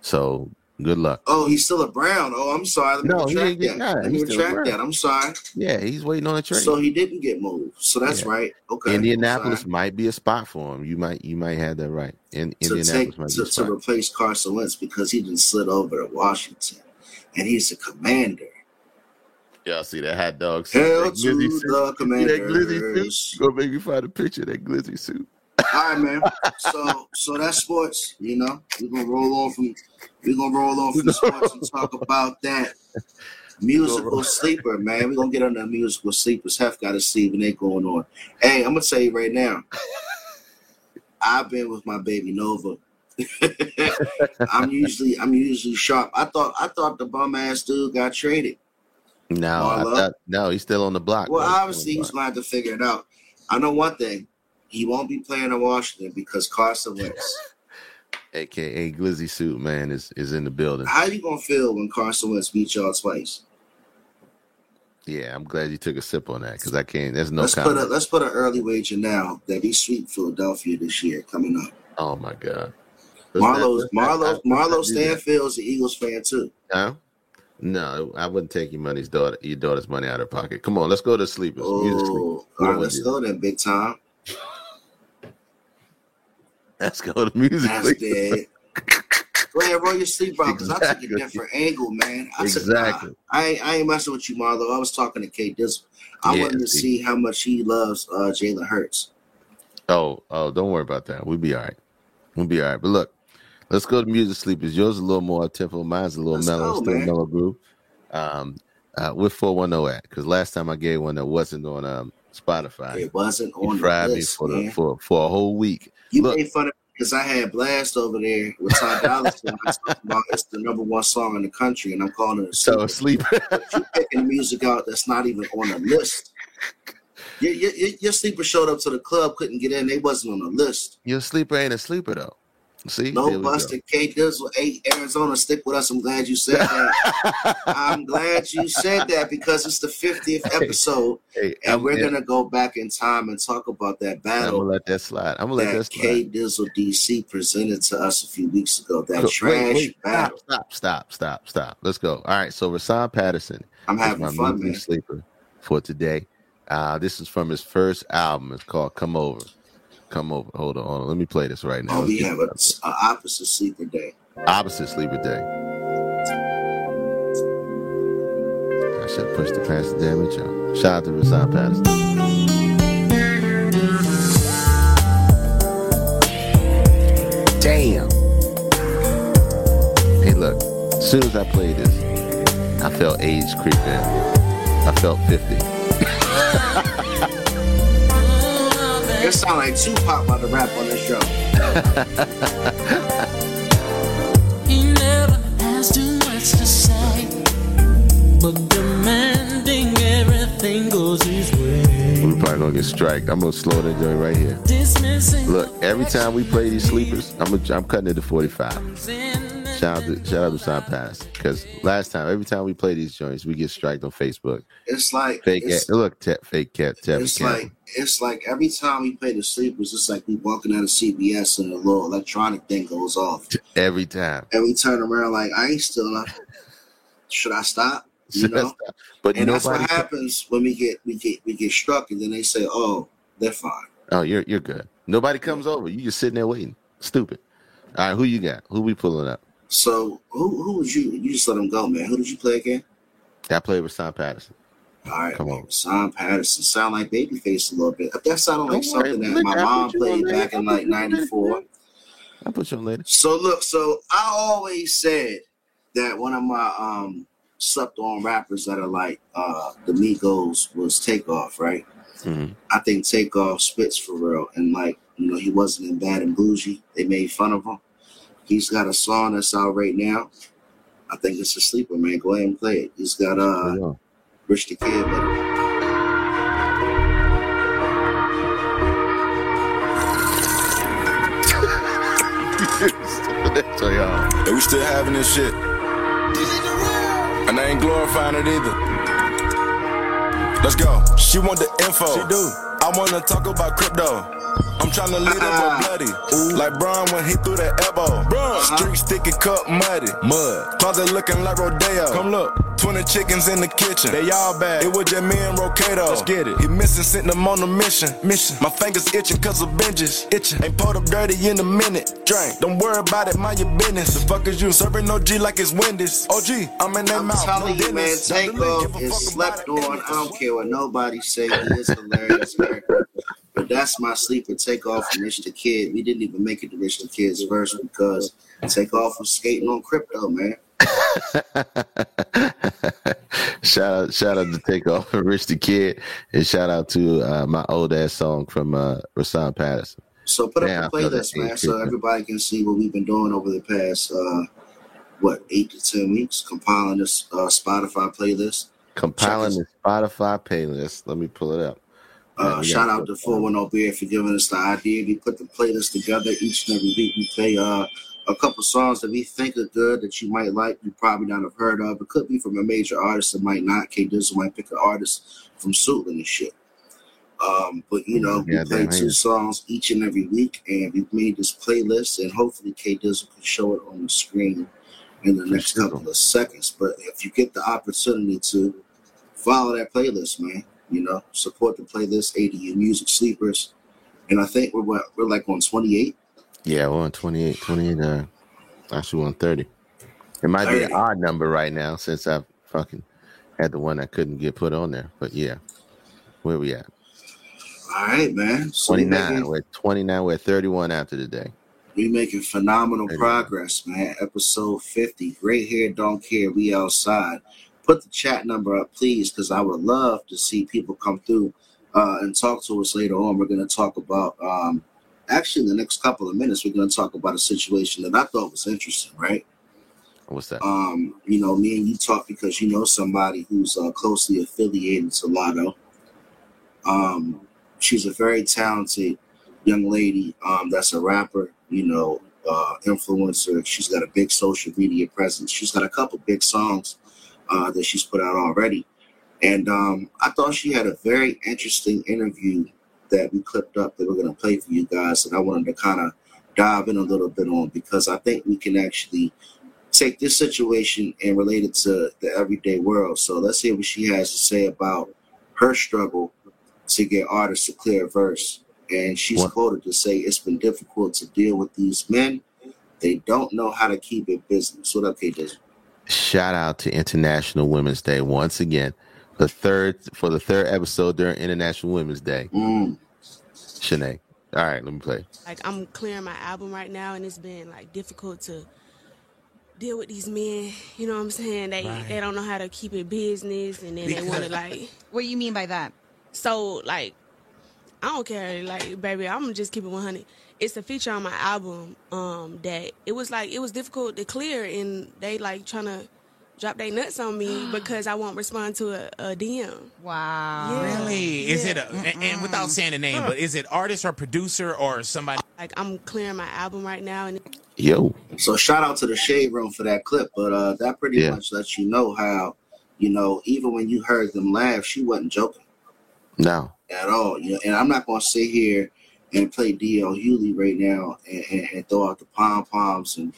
So good luck. Oh, he's still a Brown. Oh, I'm sorry. Let me No, he retract didn't get that. cut. Let me He's still a retract that. I'm sorry. Yeah, he's waiting on a trade. So he didn't get moved. So that's Yeah. right. Okay. Indianapolis might be a spot for him. You might you might have that right. In, to Indianapolis take might be to, a to replace Carson Wentz because he didn't slid over to Washington, and he's a commander. Y'all see that hot dog suit? Hell that to glizzy suit? that glizzy suit? Go make me find a picture of that glizzy suit. All right, man. [LAUGHS] So so that's sports. You know, we're gonna roll on from we're gonna roll on from sports and talk [LAUGHS] about that musical sleeper, man. We're gonna get on that musical sleepers. Hef got to see when they going on. Hey, I'm gonna tell you right now. I've been with my baby Nova. [LAUGHS] I'm usually I'm usually sharp. I thought I thought the bum ass dude got traded. No, thought, no, he's still on the block. Well. Obviously he's gonna have to figure it out. I know one thing. He won't be playing in Washington because Carson Wentz. [LAUGHS] aka glizzy suit man is is in the building. How you gonna feel when Carson Wentz beat y'all twice? Yeah, I'm glad you took a sip on that because I can't. There's no let's put a let's put an early wager now that he sweep Philadelphia this year coming up. Oh my god. Marlo Marlo Marlo. Stanfield's an Eagles fan too. No, no, I wouldn't take your money's daughter, your daughter's money out of her pocket. Come on, let's go to sleepers. Sleepers. Oh, We all don't right, wanna let's do go then, big time. Let's go to music That's dead. Go ahead, roll your sleep out because I took a different angle, man. I Exactly. nah, I, ain't- I ain't messing with you, Marlo. I was talking to K Dizzle. I Yeah, wanted to see. see how much he loves uh, Jalen Hurts. Oh, oh, don't worry about that. We'll be all right. We'll be all right. But look, let's go to music sleepers. Yours a little more tempo. Mine's a little Let's mellow, go, still man. mellow groove. Um, uh, with 410 at because last time I gave one that wasn't on um Spotify. It wasn't on me list, for the for for a whole week. You Look. made fun of me because I had Blast over there with Ty Dolla Sign. I was talking [LAUGHS] about it's the number one song in the country, and I'm calling it a So a sleeper. sleeper. You picking music out that's not even on the list. Your, your your sleeper showed up to the club, couldn't get in. They wasn't on the list. Your sleeper ain't a sleeper though. See, No There we go. Buster K. Dizzle, hey Arizona, stick with us. I'm glad you said that. [LAUGHS] I'm glad you said that because it's the 50th episode, Hey, and I'm, we're gonna go back in time and talk about that battle. I'm gonna let that slide. I'm gonna let that that slide. K Dizzle DC presented to us a few weeks ago. That Cool. trash Wait, wait, battle. stop, stop, stop, stop. Let's go. All right, so Rahsaan Patterson I'm having my fun, man. sleeper for today. Uh, this is from his first album. It's called "Come Over." Come over. Hold on, hold on. Let me play this right now. Oh, we have an opposite sleeper day. opposite sleeper day. I should push the past the damage out. Shout out to Rahsaan Patterson. Damn. Hey, look. As soon as I played this, I felt age creep in. I felt 50. [LAUGHS] It sound like Tupac about to rap on this show. [LAUGHS] He never has too much to say, but demanding everything goes his way. We're probably gonna get striked. I'm gonna slow that joint right here. Dismissing Look, every time we play these sleepers, I'm a, I'm cutting it to 45. Shout out to shout out to Sean Pass because last time, every time we play these joints, we get striked on Facebook. It's like Fake it's, cat, look, te- fake cat, Tevin it's Campbell. like it's like every time we play the sleepers, it's like we walking out of CBS and a little electronic thing goes off. every time. And we turn around like I ain't still. Should I stop? You know? but and that's what happens when we get we get we get struck and then they say, Oh, they're fine. Oh, you're you're good. Nobody comes over. You just sitting there waiting. Stupid. All right, who you got? Who we pulling up? So who who was you you just let them go, man. Who did you play again? I played with Sean Patterson. All right, Come man. on. Sam Patterson sound like Babyface a little bit. That sounded like worry, something that my mom you on played back in like put you on there. '94. I'll put you on later. So look, so I always said that one of my um slept on rappers that are like uh the Migos was Takeoff, right? Mhm. I think Takeoff spits for real, and like you know he wasn't in Bad and Boujee. They made fun of him. He's got a song that's out right now. I think it's a sleeper, man. Go ahead and play it. He's got uh Hold on. Rich the Kid with him. so y'all. And we still having this shit. And I ain't glorifying it either. Let's go. She want the info. She do. I wanna talk about crypto. I'm tryna lead up a bloody. Ooh. Like Braun when he threw that elbow. Street sticky cup muddy. Mud. Closet looking like Rodeo. Come look. 20 chickens in the kitchen. They all bad. It was just me and Rocato. Let's get it. He missing, sent them on a mission. Mission. My fingers itching cause of binges. Itching. Ain't pulled up dirty in a minute. Drink. Don't worry about it, mind your business. The fuck is you? Serving OG like it's Wendy's. OG, I'm in that I'm mouth. telling no you, man, dentist. take off give a is fuck slept about on. I don't care what nobody say. He is hilarious, character. [LAUGHS] That's my sleeper. takeoff from Rich the Kid. We didn't even make it to Rich the Kid's verse because takeoff was skating on crypto, man. [LAUGHS] shout out, shout out to Takeoff and Rich the Kid, and shout out to uh, my old ass song from uh, Rahsaan Patterson. So put up Damn, a I feel that playlist, man, so everybody can see what we've been doing over the past uh what eight to ten weeks, compiling this uh, Spotify playlist. Compiling the Spotify playlist. Let me pull it up. Uh, shout out to 410 Beer for giving us the idea. We put the playlist together each and every week. We play uh, a couple songs that we think are good that you might like, you probably not have heard of. It could be from a major artist, it might not. K Dizzle might pick an artist from Suitland and shit. Um, but you know, we play two yeah. songs each and every week, and we've made this playlist, and hopefully K Dizzle can show it on the screen in the next sure. couple of seconds. But if you get the opportunity to follow that playlist, man, you know, support the playlist, ADU Music Sleepers, and I think we're what, we're like on 28. Yeah, we're on 28, 28, uh, actually we're on 30. It might be an odd number right now since I fucking had the one I couldn't get put on there. But yeah, where we at? All right, man. So we 29. making, We're 29. We're at 31 after the day. we making phenomenal 31. progress, man. Episode 50. Great hair, don't care. We outside. Put the chat number up, please, because I would love to see people come through uh, and talk to us later on. We're going to talk about, um, actually, in the next couple of minutes, we're going to talk about a situation that I thought was interesting, right? What's that? Um, you know, me and you talk because you know somebody who's uh, closely affiliated to Latto. Um, she's a very talented young lady. Um, that's a rapper, you know, uh, influencer. She's got a big social media presence. She's got a couple big songs uh, that she's put out already. And um, I thought she had a very interesting interview that we clipped up that we're going to play for you guys. And I wanted to kind of dive in a little bit on because I think we can actually take this situation and relate it to the everyday world. So let's hear what she has to say about her struggle to get artists to clear verse. And she's What? quoted to say, It's been difficult to deal with these men. They don't know how to keep it business. What up, K? Shout out to International Women's Day once again. The third for the third episode during International Women's Day. Mm. Shanae. All right, let me play. like I'm clearing my album right now, and it's been like difficult to deal with these men. You know what I'm saying? They Right. they don't know how to keep it business, and then they want to like. [LAUGHS] What do you mean by that? So like, I don't care. Like, baby, I'm gonna just keep it 100. It's a feature on my album um that it was like it was difficult to clear, and they like trying to drop their nuts on me [GASPS] because I won't respond to a, a DM. Wow. Yeah. Really? Is it a, and, and without saying the name, but is it artist or producer or somebody? Like I'm clearing my album right now, and Yo. So shout out to the Shade Room for that clip. But uh, that pretty Yeah. much lets you know how, you know, even when you heard them laugh, she wasn't joking. No. at all. You know, and I'm not going to sit here and play DL Hughley right now and, and, and throw out the pom poms and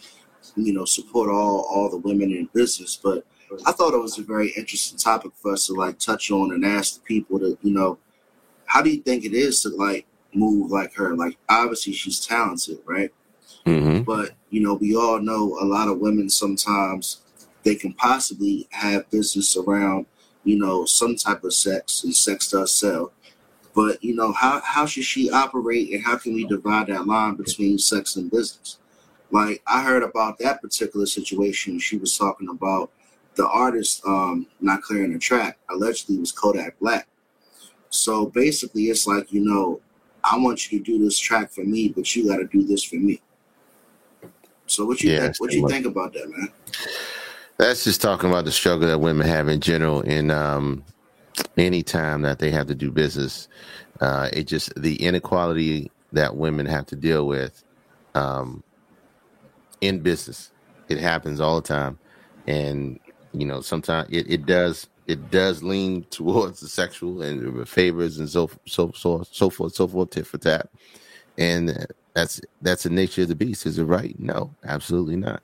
you know support all all the women in business. But I thought it was a very interesting topic for us to like touch on and ask the people to you know how do you think it is to like move like her? Like obviously she's talented, right? Mm-hmm. but you know we all know a lot of women sometimes they can possibly have business around you know some type of sex and sex does sell but you know how, how should she operate and how can we divide that line between sex and business like i heard about that particular situation she was talking about the artist um not clearing the track allegedly was kodak black so basically it's like you know i want you to do this track for me but you got to do this for me so what you Yeah, think? What you too think about that, man? That's just talking about the struggle that women have in general in um, any time that they have to do business. Uh, it just the inequality that women have to deal with um, in business. It happens all the time, and you know sometimes it, it does it does lean [LAUGHS] towards the sexual and favors and so so so so forth so forth tit for tat, and that's that's the nature of the beast. Is it right? No, absolutely not.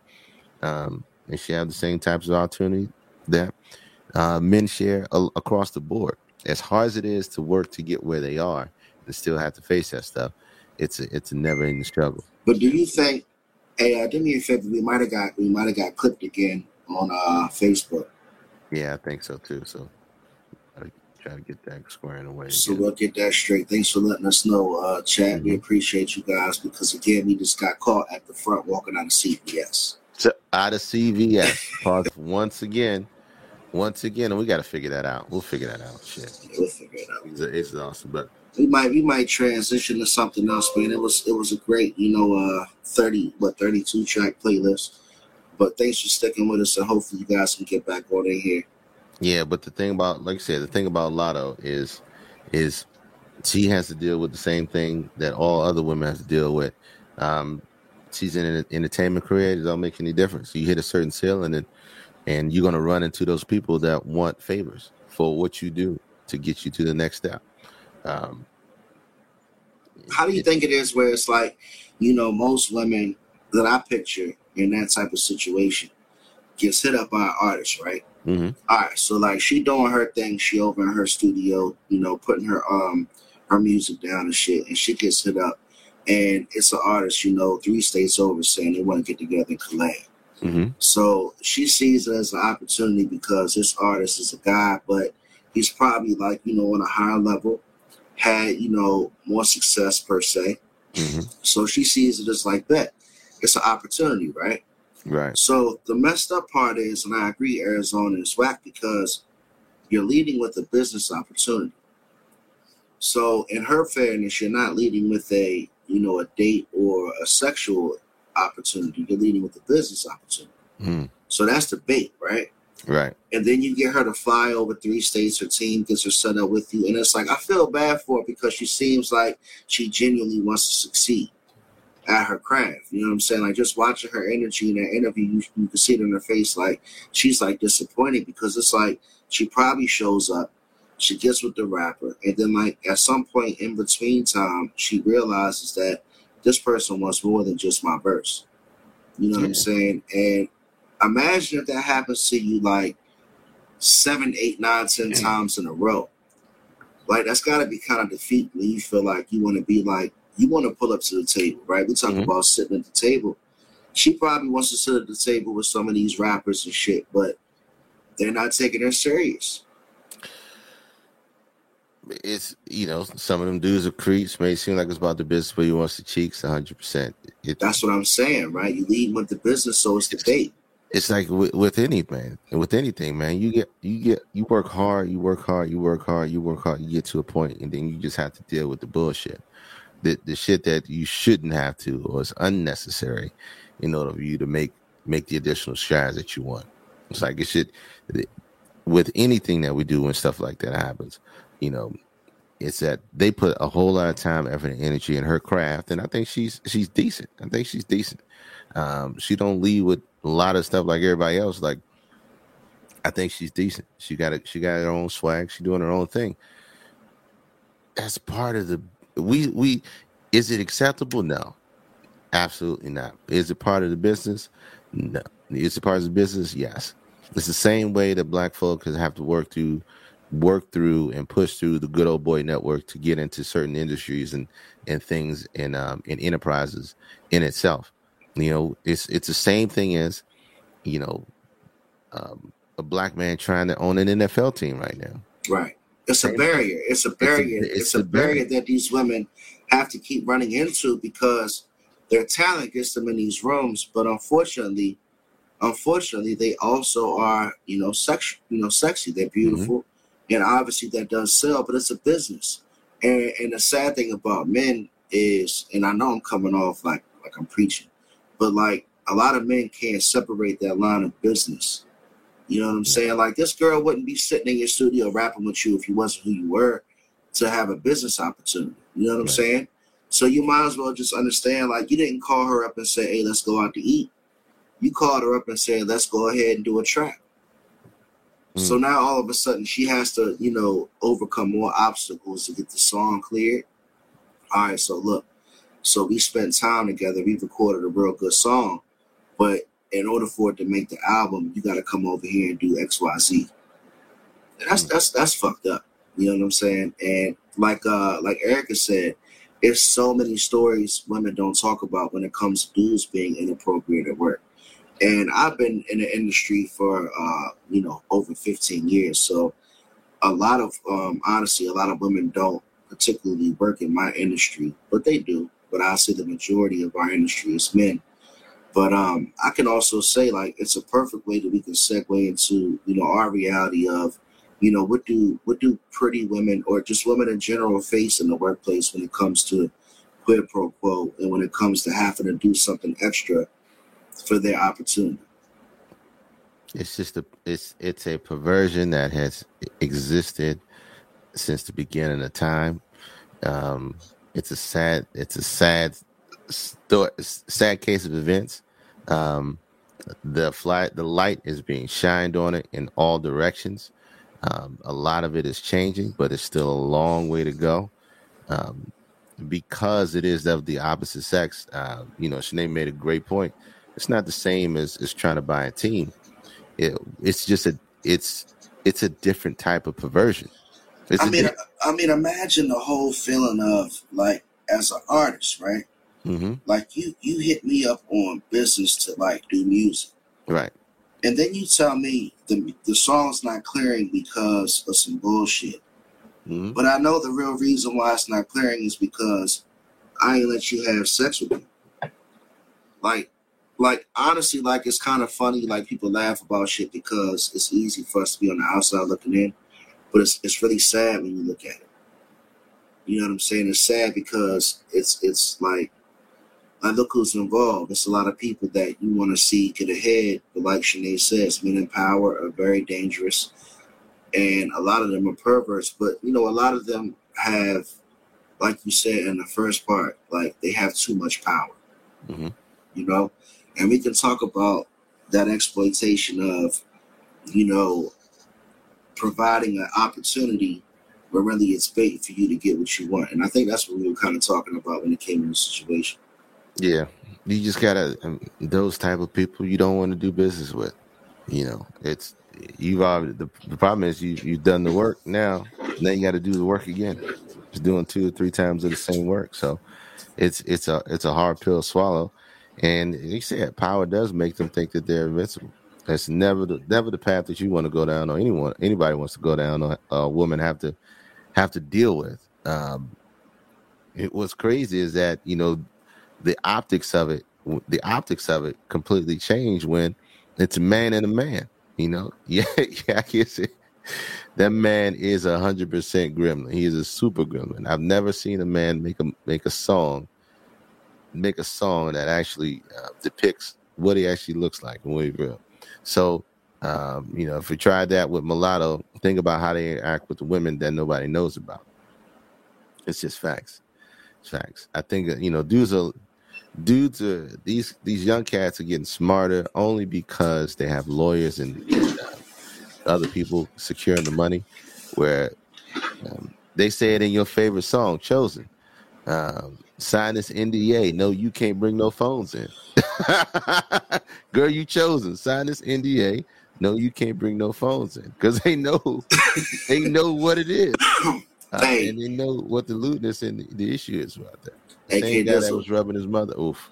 Um, and she have the same types of opportunity that uh, men share a- across the board. As hard as it is to work to get where they are and still have to face that stuff, it's a it's a never ending struggle. But do you think? Hey, do me a favor. We might have got we might have got clipped again on uh Facebook. Yeah, I think so too. So I try to get that squaring away. So again. we'll get that straight. Thanks for letting us know, uh, Chad. Mm-hmm. We appreciate you guys because again, we just got caught at the front walking out of CPS. So out of CVS, [LAUGHS] once again, once again, and we got to figure that out. We'll figure that out. Shit, We'll figure it out. it's, it's awesome, but We might we might transition to something else, man. It was it was a great, you know, uh thirty what thirty two track playlist. But thanks for sticking with us, and hopefully you guys can get back on in here. Yeah, but the thing about, like I said, the thing about Latto is, is she has to deal with the same thing that all other women have to deal with. Um, she's in an entertainment career; it don't make any difference. You hit a certain ceiling, and and you're gonna run into those people that want favors for what you do to get you to the next step. Um, How do you think it is where it's like, you know, most women that I picture in that type of situation gets hit up by an artist, right? mhm. All right, so like she doing her thing, she over in her studio, you know, putting her um her music down and shit, and she gets hit up, and it's an artist, you know, three states over saying they want to get together and collab. Mm-hmm. So she sees it as an opportunity because this artist is a guy, but he's probably like you know on a higher level, had you know more success per se. Mm-hmm. So she sees it as like that. It's an opportunity, right? Right. So the messed up part is, and I agree, Arizona is whack because you're leading with a business opportunity. So in her fairness, you're not leading with a you know a date or a sexual opportunity. You're leading with a business opportunity. Mm. So that's the bait, right? Right. And then you get her to fly over three states. Her team gets her set up with you, and it's like I feel bad for her because she seems like she genuinely wants to succeed at her craft. You know what I'm saying? Like just watching her energy in that interview, you, you can see it in her face. Like she's like disappointed because it's like she probably shows up, she gets with the rapper, and then like at some point in between time, she realizes that this person wants more than just my verse. You know what I'm saying? And imagine if that happens to you like seven, eight, nine, ten times in a row. Like that's got to be kind of defeat when you feel like you want to be like you want to pull up to the table, right? We talk Mhm. about sitting at the table. She probably wants to sit at the table with some of these rappers and shit, but they're not taking her serious. It's you know some of them dudes are creeps. May seem like it's about the business, but he wants the cheeks. hundred percent. That's what I'm saying, right? You lead with the business, so it's the bait. it's like with, with any man, with anything, man. You get you get you work hard, you work hard, you work hard, you work hard. You get to a point, and then you just have to deal with the bullshit, the the shit that you shouldn't have to, or is unnecessary, in order for you to make make the additional strides that you want. It's like it should with anything that we do when stuff like that happens. You know, it's that they put a whole lot of time, effort, and energy in her craft, and I think she's she's decent. I think she's decent. Um, she don't lead with a lot of stuff like everybody else. Like, I think she's decent. She got it. She got her own swag. She doing her own thing. That's part of the. We we. Is it acceptable? No, absolutely not. Is it part of the business? No. Is it part of the business? Yes. It's the same way that black folk have to work through work through and push through the good old boy network to get into certain industries and and things and um and enterprises in itself you know it's it's the same thing as you know um, a black man trying to own an nfl team right now Right. It's a barrier. It's a barrier. it's It's, a a barrier barrier. that these women have to keep running into because their talent gets them in these rooms, but unfortunately, unfortunately, they also are, you know, sex, you know, sexy. They're beautiful, and obviously that does sell, but it's a business. And and the sad thing about men is, and I know I'm coming off like like I'm preaching, but like a lot of men can't separate that line of business. You know what I'm saying? Like this girl wouldn't be sitting in your studio rapping with you if you wasn't who you were to have a business opportunity. You know what I'm saying? So you might as well just understand, like you didn't call her up and say, "Hey, let's go out to eat." You called her up and said, "Let's go ahead and do a track." So now all of a sudden she has to, you know, overcome more obstacles to get the song cleared. All right, so look, so we spent time together. We recorded a real good song, but in order for it to make the album, you got to come over here and do X, Y, Z. And that's that's that's fucked up. You know what I'm saying? And like uh like Erica said, it's so many stories women don't talk about when it comes to dudes being inappropriate at work. And I've been in the industry for uh, you know, over 15 years. So a lot of um honestly, a lot of women don't particularly work in my industry, but they do. But I say the majority of our industry is men. But um, I can also say like it's a perfect way that we can segue into you know our reality of you know what do what do pretty women or just women in general face in the workplace when it comes to quid pro quo and when it comes to having to do something extra for their opportunity. It's just a it's it's a perversion that has existed since the beginning of time. Um, it's a sad it's a sad sto- sad case of events. Um, the fly the light is being shined on it in all directions. Um, a lot of it is changing, but it's still a long way to go. Um, because it is of the opposite sex. Uh, you know, Shanae made a great point. It's not the same as, as trying to buy a team. It, it's just a it's it's a different type of perversion. It's I mean, di- I mean, imagine the whole feeling of like as an artist, right? Mhm. Like you, you hit me up on business to like do music, right. and then you tell me the the song's not clearing because of some bullshit. Mhm. But I know the real reason why it's not clearing is because I ain't let you have sex with me. Like, like honestly, like it's kind of funny. Like people laugh about shit because it's easy for us to be on the outside looking in, but it's it's really sad when you look at it. You know what I'm saying? It's sad because it's it's like like look who's involved. It's a lot of people that you want to see get ahead, but like Shanae says, men in power are very dangerous, and a lot of them are perverts. But you know, a lot of them have, like you said in the first part, like they have too much power. Mhm. You know, and we can talk about that exploitation of, you know, providing an opportunity where really it's bait for you to get what you want. And I think that's what we were kind of talking about when it came to the situation. Yeah, you just gotta um, those type of people you don't want to do business with. You know, it's you've already the, the problem is you you've done the work now. Now you got to do the work again. Just doing two or three times of the same work. So it's it's a it's a hard pill to swallow. And you said power does make them think that they're invincible. That's never the never the path that you want to go down, or anyone anybody wants to go down, or a woman have to have to deal with. Um, it what's crazy is that you know the optics of it the optics of it completely change when it's a man and a man you know [LAUGHS] yeah yeah i can see that man is a hundred percent gremlin he is a super gremlin i've never seen a man make a make a song make a song that actually uh, depicts what he actually looks like and what he real. So um, you know if we tried that with mulatto think about how they interact with the women that nobody knows about. It's just facts. It's facts. I think that, you know dudes are dudes are these these young cats are getting smarter only because they have lawyers and uh, other people securing the money where um, they say it in your favorite song chosen um, sign this nda no you can't bring no phones in [LAUGHS] girl you chosen sign this nda no you can't bring no phones in because they know [LAUGHS] they know what it is uh, Hey. and they know what the lewdness and the, the issue is about that Hey, same guy that was rubbing his mother. Oof.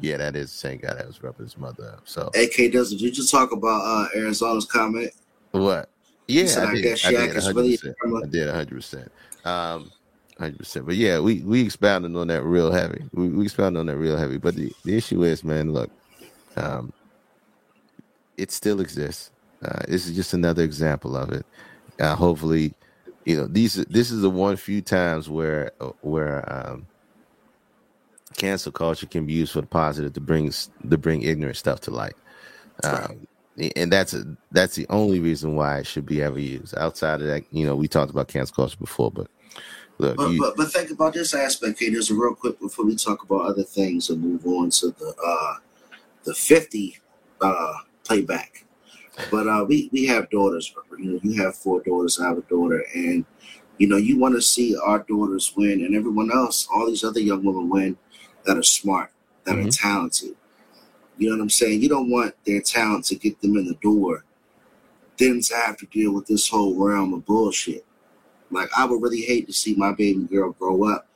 Yeah, that is the same guy that was rubbing his mother up. So AK does did you just talk about uh, Arizona's comment? what? Yeah, said, I I did. guess I did. is 100%. really- I did 100. percent Um, 100. percent But yeah, we we expounded on that real heavy. We, we expounded on that real heavy. But the, the issue is, man, look, um, it still exists. Uh, this is just another example of it. Uh, hopefully, you know these. This is the one few times where where um, cancel culture can be used for the positive to bring to bring ignorant stuff to light. Um, and that's a, that's the only reason why it should be ever used. Outside of that, you know, we talked about cancel culture before, but look, But, you, but but think about this aspect. There's a real quick before we talk about other things and move on to the uh the 50 uh playback. But uh, we we have daughters. You know, you have four daughters. I have a daughter, and you know, you want to see our daughters win, and everyone else, all these other young women win that are smart, that are talented. You know what I'm saying? You don't want their talent to get them in the door, then to have to deal with this whole realm of bullshit. Like I would really hate to see my baby girl grow up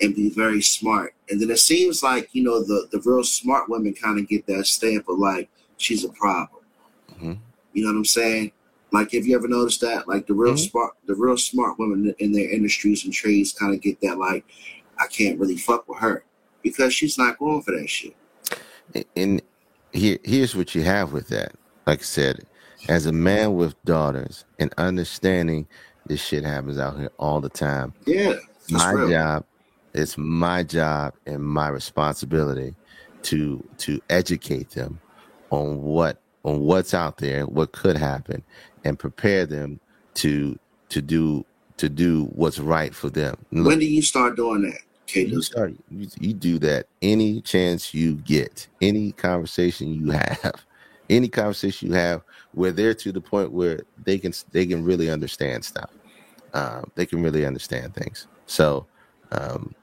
and be very smart. And then it seems like, you know, the, the real smart women kind of get that stamp of like, she's a problem. Mm-hmm. You know what I'm saying? Like, have you ever noticed that? Like the real Mhm. smart, the real smart women in their industries and trades kind of get that like, I can't really fuck with her because she's not going for that shit. and here here's what you have with that. Like I said, as a man with daughters and understanding this shit happens out here all the time. Yeah, that's my real. job it's my job and my responsibility to to educate them on what on what's out there what could happen and prepare them to to do to do what's right for them Look, When do you start doing that, Kate? you start you, you do that any chance you get any conversation you have [LAUGHS] any conversation you have where they're to the point where they can they can really understand stuff um, they can really understand things. So um,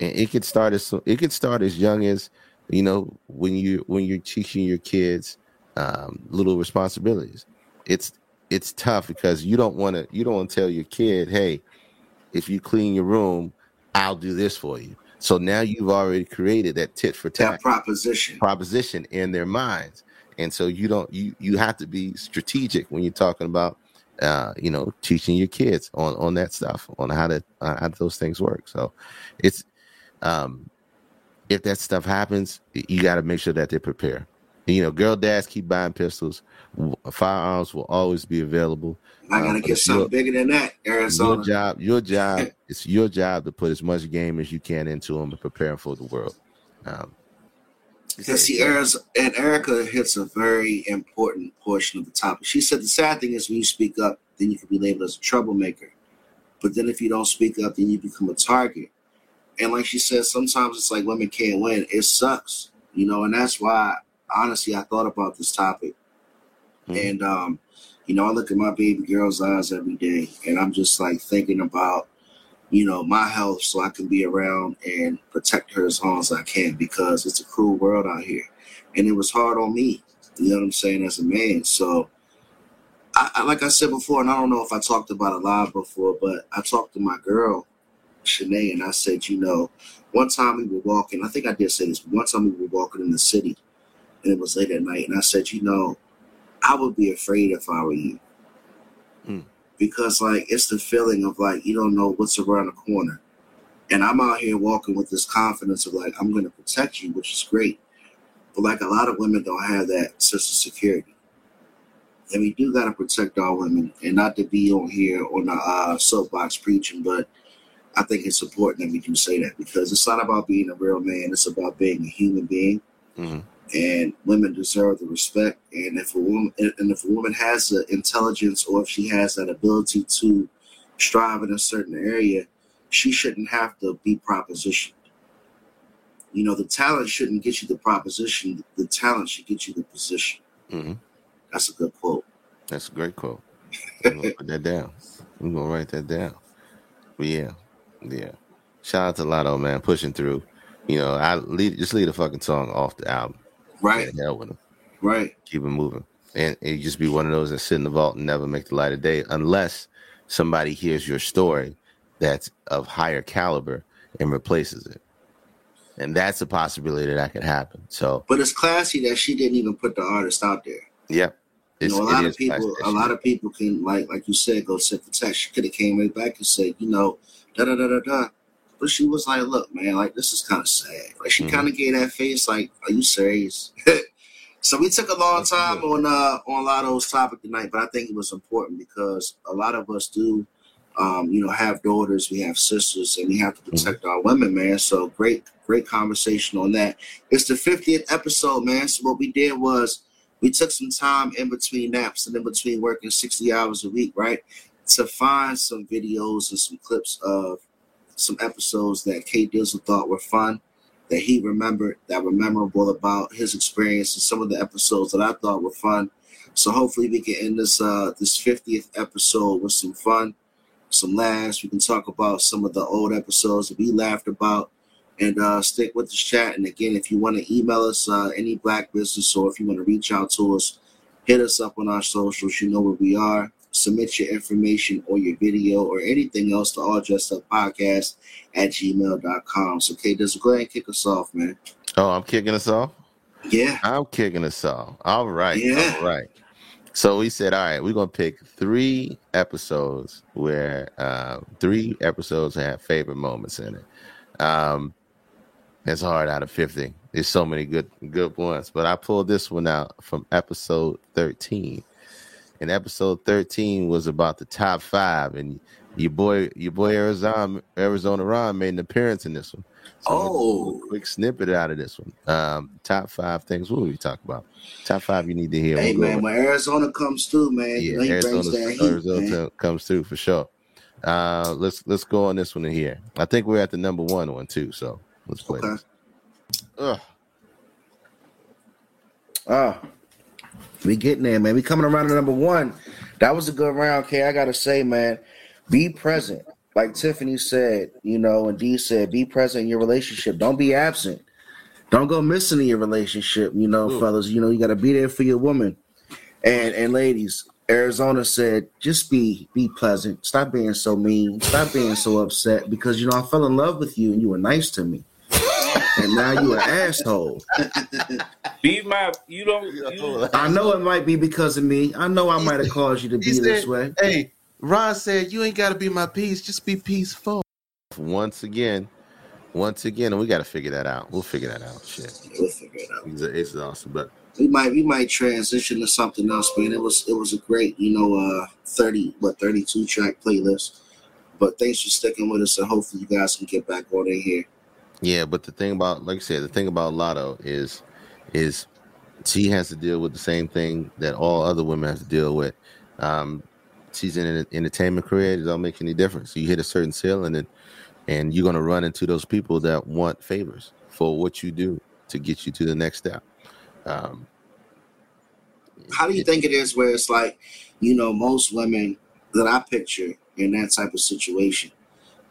and it could start as it could start as young as you know when you when you're teaching your kids um, little responsibilities. It's it's tough because you don't want to you don't want to tell your kid hey if you clean your room i'll do this for you. So now you've already created that tit for tat That proposition. proposition in their minds. And so you don't you you have to be strategic when you're talking about uh you know teaching your kids on on that stuff on how to uh, how those things work. So it's um if that stuff happens you got to make sure that they prepare. You know girl dads keep buying pistols. Firearms will always be available I gotta Um, get it's your- something bigger than that, your job your job [LAUGHS] it's your job to put as much game as you can into them and prepare them for the world. Um Because see, Erica, and Erica hits a very important portion of the topic. She said the sad thing is when you speak up, then you can be labeled as a troublemaker. But then if you don't speak up, then you become a target. And like she said, sometimes it's like women can't win. It sucks, you know, and that's why honestly I thought about this topic. And um, you know, I look at my baby girl's eyes every day and I'm just like thinking about you know, my health so I can be around and protect her as long as I can because it's a cruel world out here. And it was hard on me, you know what I'm saying, as a man. So, I, I like I said before, and I don't know if I talked about it live before, but I talked to my girl, Shanae, and I said, you know, one time we were walking, I think I did say this, one time we were walking in the city and it was late at night, and I said, you know, I would be afraid if I were you hmm. Because like it's the feeling of like you don't know what's around the corner. And i'm out here walking with this confidence of like i'm to protect you which is great. But like a lot of women don't have that sense of security. And we do got to protect our women and not to be on here on the uh, soapbox preaching but i think it's important that we do say that because it's not about being a real man it's about being a human being. Mhm. And women deserve the respect. And if a woman and if a woman has the intelligence or if she has that ability to strive in a certain area, she shouldn't have to be propositioned. You know, the talent shouldn't get you the proposition. The talent should get you the position. Mhm. That's a good quote. That's a great quote. I'm gonna put that down. I'm gonna write that down. But yeah, yeah. Shout out to Latto, man, pushing through. You know, I lead just leave the fucking song off the album. Right. Hell with. Right. Keep it moving. And it just be one of those that sit in the vault and never make the light of day unless somebody hears your story that's of higher caliber and replaces it. And that's a possibility that could happen. So But it's classy that she didn't even put the artist out there. yeah. You know, a lot of people, a lot of people can like, like you said, go sit for text. She could have came right back and said, you know, da da da da da. But she was like, look, man, like this is kind of sad. Like she Mhm. kind of gave that face, like, are you serious? [LAUGHS] so we took a long time on uh on Latto's topic tonight, but I think it was important because a lot of us do, um, you know, have daughters, we have sisters, and we have to protect our women, man. So great, great conversation on that. It's the 50th episode, man. So what we did was we took some time in between naps and in between working 60 hours a week, right? To find some videos and some clips of some episodes that K Dizzle thought were fun, that he remembered, that were memorable about his experience, and some of the episodes that I thought were fun. So hopefully we can end this uh this 50th episode with some fun, some laughs. We can talk about some of the old episodes that we laughed about and uh stick with the chat. And again, if you want to email us uh any black business or if you want to reach out to us, hit us up on our socials. You know where we are. Submit your information or your video or anything else to all dressed up podcast at gmail.com. So Kate, just go ahead and kick us off, man. Oh, I'm kicking us off. Yeah. I'm kicking us off. All right. Yeah. All right. So we said, all right, we're gonna pick three episodes where uh three episodes have favorite moments in it. Um it's hard out of 50. There's so many good good ones. But I pulled this one out from episode 13. And episode 13 was about the top five. And your boy, your boy Arizona Arizona Ron made an appearance in this one. So I'm gonna pull a quick snippet out of this one. Um, top five things. What were we talking about? Top five you need to hear. Hey man, when Arizona comes through, man, yeah, know he brings Arizona, heat, Arizona man. comes through for sure. Uh, let's let's go on this one in here. I think we're at the number one one too. So let's play. Okay. This. Ugh. Ah, we getting there, man. We coming around to number one. That was a good round, K. I gotta say, man, be present. Like Tiffany said, you know, and Dee said, be present in your relationship. Don't be absent. Don't go missing in your relationship, you know, fellas. You know, you gotta be there for your woman. And and ladies, Arizona said, just be be pleasant. Stop being so mean. Stop being so upset because you know I fell in love with you and you were nice to me. And now you an asshole. [LAUGHS] Be my. You don't. You, I know it might be because of me. I know I might have caused you to be He this way. Hey, Ron said you ain't got to be my peace. Just be peaceful. Once again, once again, and we got to figure that out. We'll figure that out. Shit, We'll figure it out. it's, it's awesome, but We might we might transition to something else, man. It was it was a great, you know, uh thirty what thirty two track playlist. But thanks for sticking with us, and hopefully you guys can get back on in here. Yeah, but the thing about, like I said, the thing about Latto is, is she has to deal with the same thing that all other women have to deal with. Um, she's in an entertainment career; it don't make any difference. You hit a certain ceiling, and and you're gonna run into those people that want favors for what you do to get you to the next step. Um, How do you think it is where it's like, you know, most women that I picture in that type of situation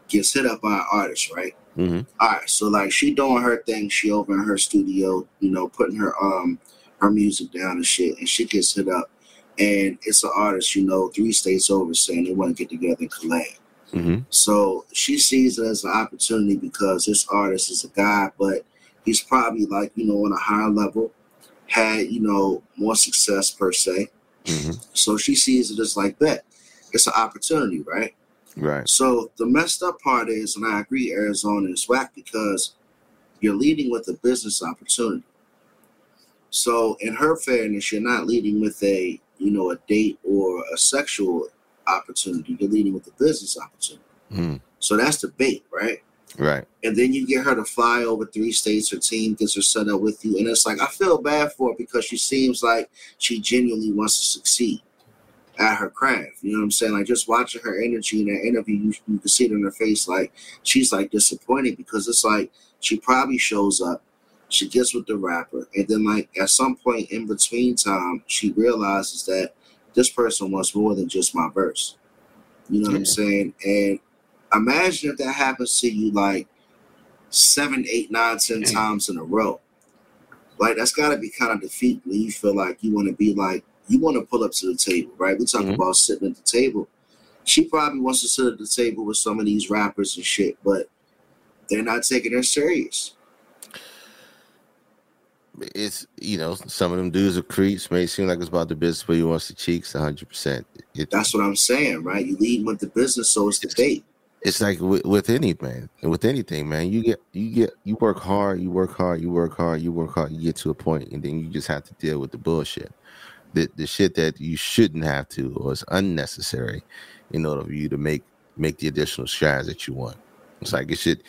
gets hit up by an artist, right? Mhm. All right, so like she doing her thing, she over in her studio, you know, putting her um her music down and shit, and she gets hit up, and it's an artist, you know, three states over saying they want to get together and collab. Mhm. So she sees it as an opportunity because this artist is a guy, but he's probably like you know on a higher level, had you know more success per se. Mhm. So she sees it as like that. It's an opportunity, right? Right. So the messed up part is, and I agree, Arizona is whack because you're leading with a business opportunity. So in her fairness, you're not leading with a you know a date or a sexual opportunity. You're leading with a business opportunity. Mm. So that's the bait, right? Right. And then you get her to fly over three states. Her team gets her set up with you, and it's like I feel bad for her because she seems like she genuinely wants to succeed at her craft. You know what I'm saying? Like just watching her energy in that interview, you, you can see it in her face. Like she's like disappointed because it's like she probably shows up, she gets with the rapper, and then like at some point in between time, she realizes that this person wants more than just my verse. You know what I'm saying? And imagine if that happens to you like seven, eight, nine, ten times in a row. Like that's got to be kind of defeat when you feel like you want to be like you want to pull up to the table, right? We talk mm-hmm. about sitting at the table. She probably wants to sit at the table with some of these rappers and shit, but they're not taking her serious. It's you know some of them dudes are creeps. May seem like it's about the business, but he wants the cheeks. hundred percent. That's what I'm saying, right? You lead with the business, so it's the bait. It's like with, with any man, with anything, man. You get, you get, you work hard, you work hard, you work hard, you work hard. You get to a point, and then you just have to deal with the bullshit, the the shit that you shouldn't have to, or is unnecessary, in order for you to make make the additional strides that you want. It's like it should,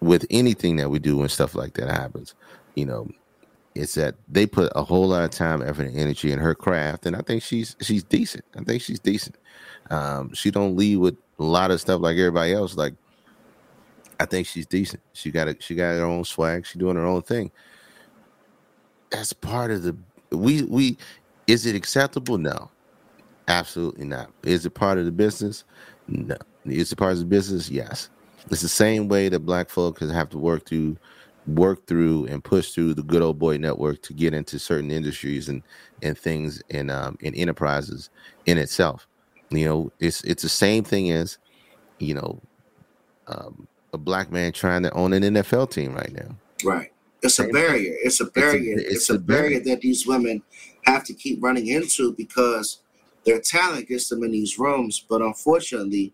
with anything that we do when stuff like that happens, you know, it's that they put a whole lot of time, effort, and energy in her craft, and I think she's she's decent. I think she's decent. Um, she don't lead with a lot of stuff like everybody else. Like, I think she's decent. She got it. She got her own swag. She doing her own thing. That's part of the we we Is it acceptable? No, absolutely not. Is it part of the business? No. Is it part of the business? Yes. It's the same way that black folk have to work through, work through, and push through the good old boy network to get into certain industries and and things and um and enterprises in itself. You know, it's it's the same thing as, you know, um, a black man trying to own an NFL team right now. Right. It's a barrier. It's a barrier. It's, it's a, a barrier barrier. that these women have to keep running into because their talent gets them in these rooms. But unfortunately,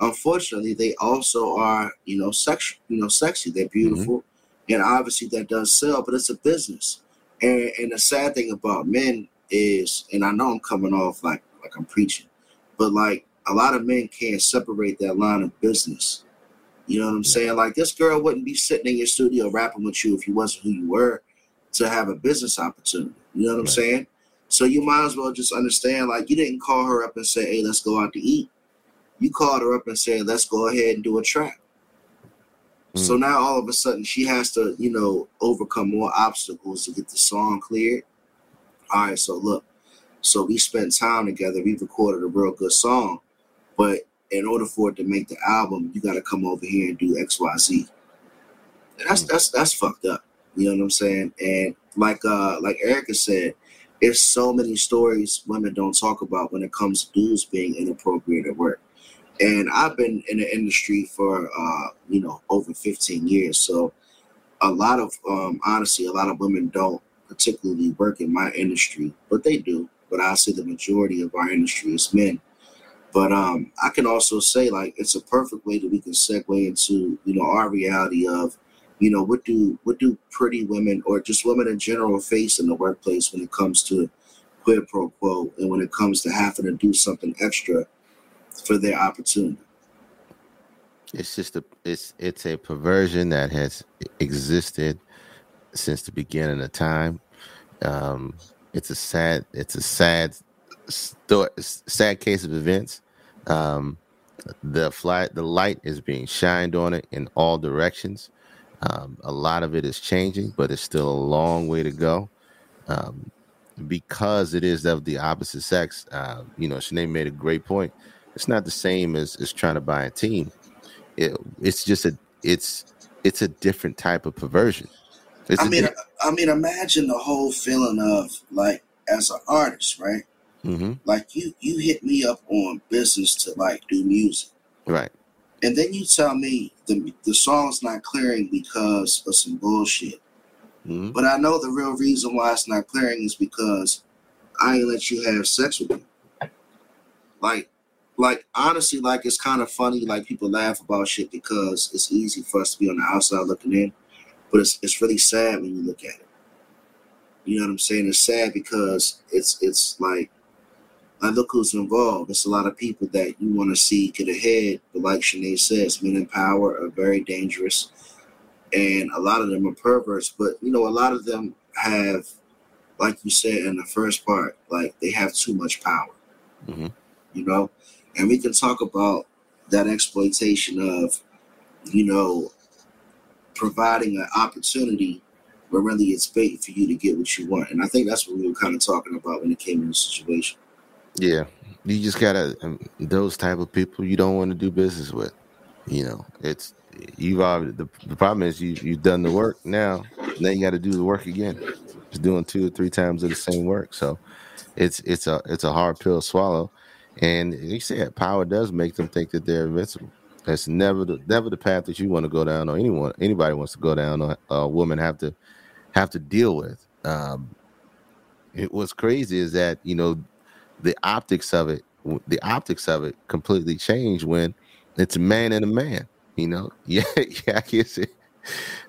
unfortunately, they also are, you know, sex, you know, sexy. They're mm-hmm. beautiful, and obviously that does sell. But it's a business. And and the sad thing about men is, and I know I'm coming off like like I'm preaching, but like a lot of men can't separate that line of business. You know what I'm saying? Like this girl wouldn't be sitting in your studio rapping with you if you wasn't who you were to have a business opportunity. You know what I'm saying? So you might as well just understand, like you didn't call her up and say, "Hey, let's go out to eat." You called her up and said, "Let's go ahead and do a track." So Mm. now all of a sudden she has to, you know, overcome more obstacles to get the song cleared. All right, so look, so we spent time together. We recorded a real good song, but in order for it to make the album, you got to come over here and do X, Y, Z. And that's that's that's fucked up. You know what I'm saying? And like uh like Erica said, there's so many stories women don't talk about when it comes to dudes being inappropriate at work. And I've been in the industry for uh, you know, over 15 years. So a lot of um honestly, a lot of women don't particularly work in my industry, but they do. But I say the majority of our industry is men. But um, I can also say like it's a perfect way that we can segue into you know our reality of you know what do what do pretty women or just women in general face in the workplace when it comes to quid pro quo and when it comes to having to do something extra for their opportunity. It's just a it's it's a perversion that has existed since the beginning of time. Um, it's a sad it's a sad sto- sad case of events. Um, the the light is being shined on it in all directions. Um, a lot of it is changing, but it's still a long way to go. Um, because it is of the opposite sex. Uh, you know, Shanae made a great point. It's not the same as, as trying to buy a team. It, it's just a it's it's a different type of perversion. It's I mean, di- I mean, imagine the whole feeling of like as an artist, right? Mhm. Like you, you hit me up on business to like do music, right. and then you tell me the the song's not clearing because of some bullshit. Mhm. But I know the real reason why it's not clearing is because I ain't let you have sex with me. Like, like honestly, like it's kind of funny. Like people laugh about shit because it's easy for us to be on the outside looking in, but it's it's really sad when you look at it. You know what I'm saying? It's sad because it's it's like like look who's involved. It's a lot of people that you want to see get ahead, but like Shanae says, men in power are very dangerous, and a lot of them are perverts. But you know, a lot of them have, like you said in the first part, like they have too much power. Mhm. You know, and we can talk about that exploitation of, you know, providing an opportunity but really it's bait for you to get what you want. And I think that's what we were kind of talking about when it came to the situation. Yeah, you just gotta um, those type of people you don't want to do business with. You know, it's you've already the, the problem is you you've done the work now. Now you got to do the work again. Just doing two or three times of the same work. So it's it's a it's a hard pill to swallow. And you said power does make them think that they're invincible. That's never the never the path that you want to go down, or anyone anybody wants to go down, or a woman have to have to deal with. Um, it what's crazy is that you know the optics of it the optics of it completely change when it's a man and a man you know? [LAUGHS] Yeah yeah i can say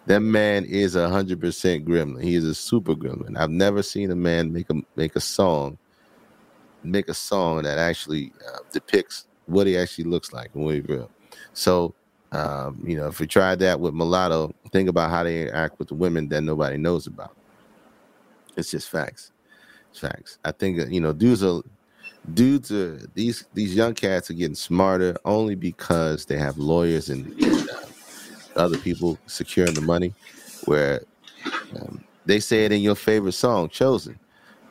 that man is a hundred percent gremlin. He is a super gremlin. I've never seen a man make a make a song make a song that actually uh, depicts what he actually looks like when he's real so um, you know if we tried that with mulatto think about how they interact with the women that nobody knows about. It's just facts. It's facts. I think you know dudes are dudes are these these young cats are getting smarter only because they have lawyers and, uh, other people securing the money where um, they say it in your favorite song chosen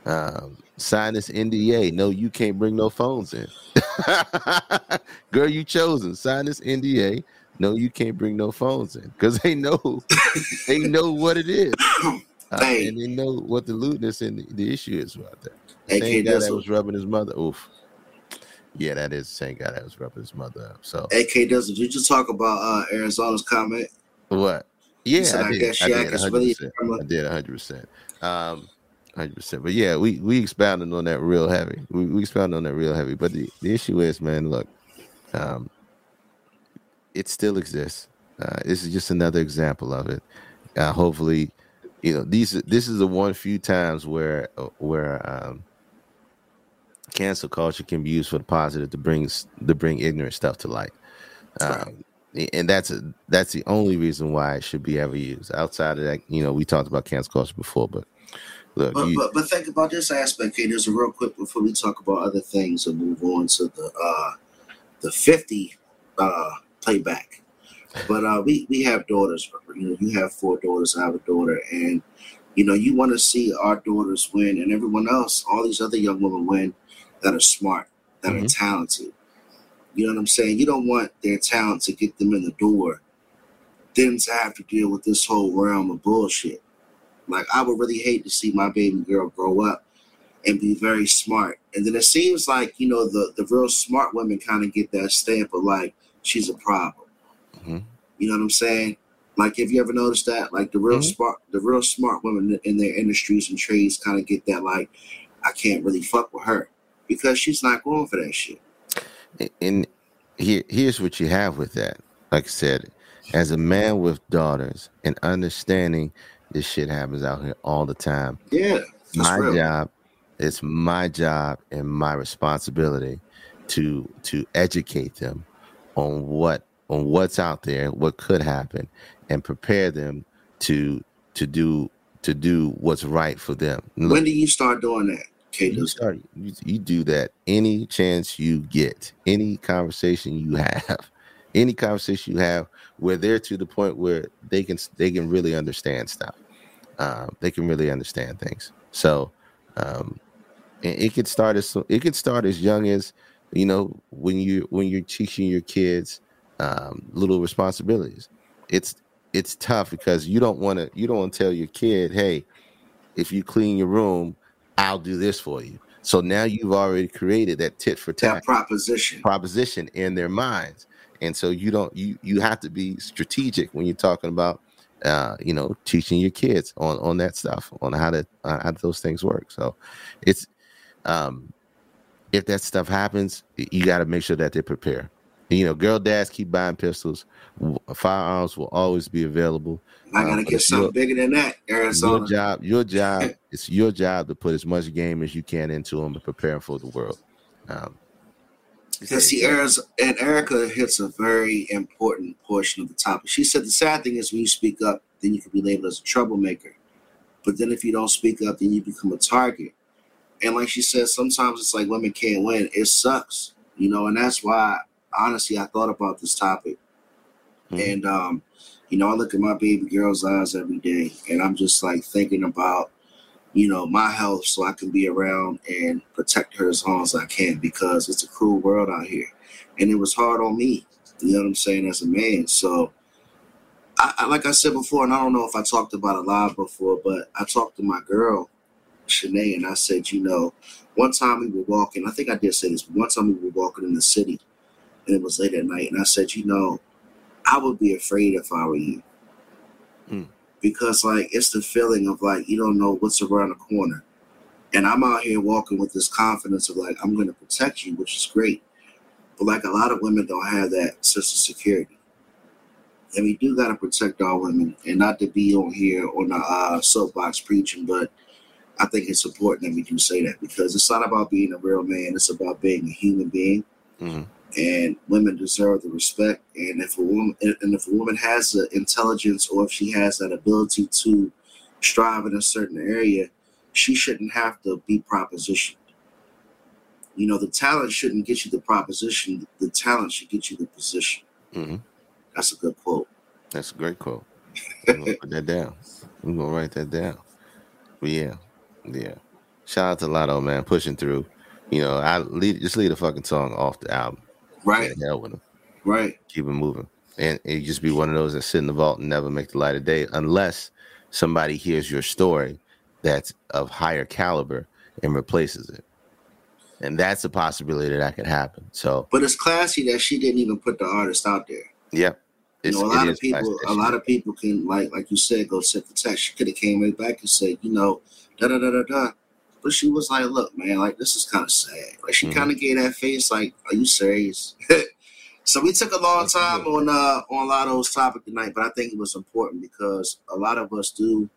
Um, sign this NDA. No, you can't bring no phones in. [LAUGHS] Girl, you chosen. Sign this NDA. No, you can't bring no phones in because they know they know what it is, [COUGHS] uh, and they know what the lewdness and the, the issue is about that. The same guy that's that was rubbing his mother. Oof. Yeah, that is the same guy that was rubbing his mother up. So AK doesn't. Did you talk about uh, Arizona's comment? what? Yeah, said, I I did. guess I did. is 100%. really- I did 100. percent Um, 100. percent But yeah, we we expounded on that real heavy. We, we expounded on that real heavy. But the, the issue is, man, look, um, it still exists. Uh, this is just another example of it. Uh, hopefully, you know these. This is the one few times where where um, cancel culture can be used for the positive to bring to bring ignorant stuff to light. Um, and that's a, that's the only reason why it should be ever used. Outside of that, you know, we talked about cancel culture before, but look, But, you, but but think about this aspect. There's a real quick before we talk about other things and move on to the uh the 50 uh playback. But uh we we have daughters. You know, you have four daughters. I have a daughter, and you know, you want to see our daughters win, and everyone else, all these other young women win that are smart, that are talented. You know what I'm saying? You don't want their talent to get them in the door, then to have to deal with this whole realm of bullshit. Like I would really hate to see my baby girl grow up and be very smart. And then it seems like, you know, the, the real smart women kind of get that stamp of like she's a problem. Mhm. You know what I'm saying? Like have you ever noticed that? Like the real Mhm. smart the real smart women in their industries and trades kind of get that like I can't really fuck with her because she's not going for that shit. and here here's what you have with that. Like I said, as a man with daughters and understanding this shit happens out here all the time. Yeah. My real. job it's my job and my responsibility to to educate them on what on what's out there what could happen and prepare them to to do to do what's right for them Look, When do you start doing that, Kate? you start you, you do that any chance you get any conversation you have [LAUGHS] any conversation you have where they're to the point where they can they can really understand stuff um, they can really understand things so um, and it could start as it could start as young as you know when you when you're teaching your kids um, little responsibilities it's it's tough because you don't want to you don't want to tell your kid hey if you clean your room i'll do this for you. So now you've already created that tit for tat proposition. proposition in their minds. And so you don't you you have to be strategic when you're talking about uh you know teaching your kids on on that stuff on how to uh, how those things work. So it's um if that stuff happens you got to make sure that they prepare you know girl dads keep buying pistols firearms will always be available I Uh, gotta get it's your- something bigger than that, Arizona. your job your job [LAUGHS] it's your job to put as much game as you can into them and prepare 'em for the world um Because see, Erica, and Erica hits a very important portion of the topic. She said the sad thing is when you speak up, then you can be labeled as a troublemaker. But then if you don't speak up, then you become a target. And like she said, sometimes it's like women can't win. It sucks, you know, and that's why honestly I thought about this topic. And um, you know, I look at my baby girl's eyes every day and I'm just like thinking about you know, my health so I can be around and protect her as long as I can because it's a cruel world out here. And it was hard on me, you know what I'm saying, as a man. So, I, I like I said before, and I don't know if I talked about it live before, but I talked to my girl, Shanae, and I said, you know, one time we were walking, I think I did say this, but one time we were walking in the city and it was late at night, and I said, you know, I would be afraid if I were you. Because like it's the feeling of like you don't know what's around the corner. And i'm out here walking with this confidence of like i'm going to protect you which is great. But like a lot of women don't have that sense of security. And we do got to protect our women and not to be on here on the uh, soapbox preaching but i think it's important that we do say that because it's not about being a real man it's about being a human being. Mhm. And women deserve the respect. And if a woman and if a woman has the intelligence or if she has that ability to strive in a certain area, she shouldn't have to be propositioned. You know, the talent shouldn't get you the proposition. The talent should get you the position. Mhm. That's a good quote. That's a great quote. I'm gonna put that down. I'm gonna write that down. But yeah, yeah. Shout out to Latto, man, pushing through. You know, I lead, just leave the fucking song off the album. Right. Hell with. Right. Keep it moving. And it just be one of those that sit in the vault and never make the light of day unless somebody hears your story that's of higher caliber and replaces it. And that's a possibility that could happen. So, But it's classy that she didn't even put the artist out there. yeah. You know, a lot of people, a lot of people can like, like you said, go sit the text. She could have came right back and said, you know, da da da da da. But she was like, look, man, like this is kind of sad. Like she Mhm. kind of gave that face, like, are you serious? [LAUGHS] so we took a long time on uh on a lot of those topic tonight, but I think it was important because a lot of us do,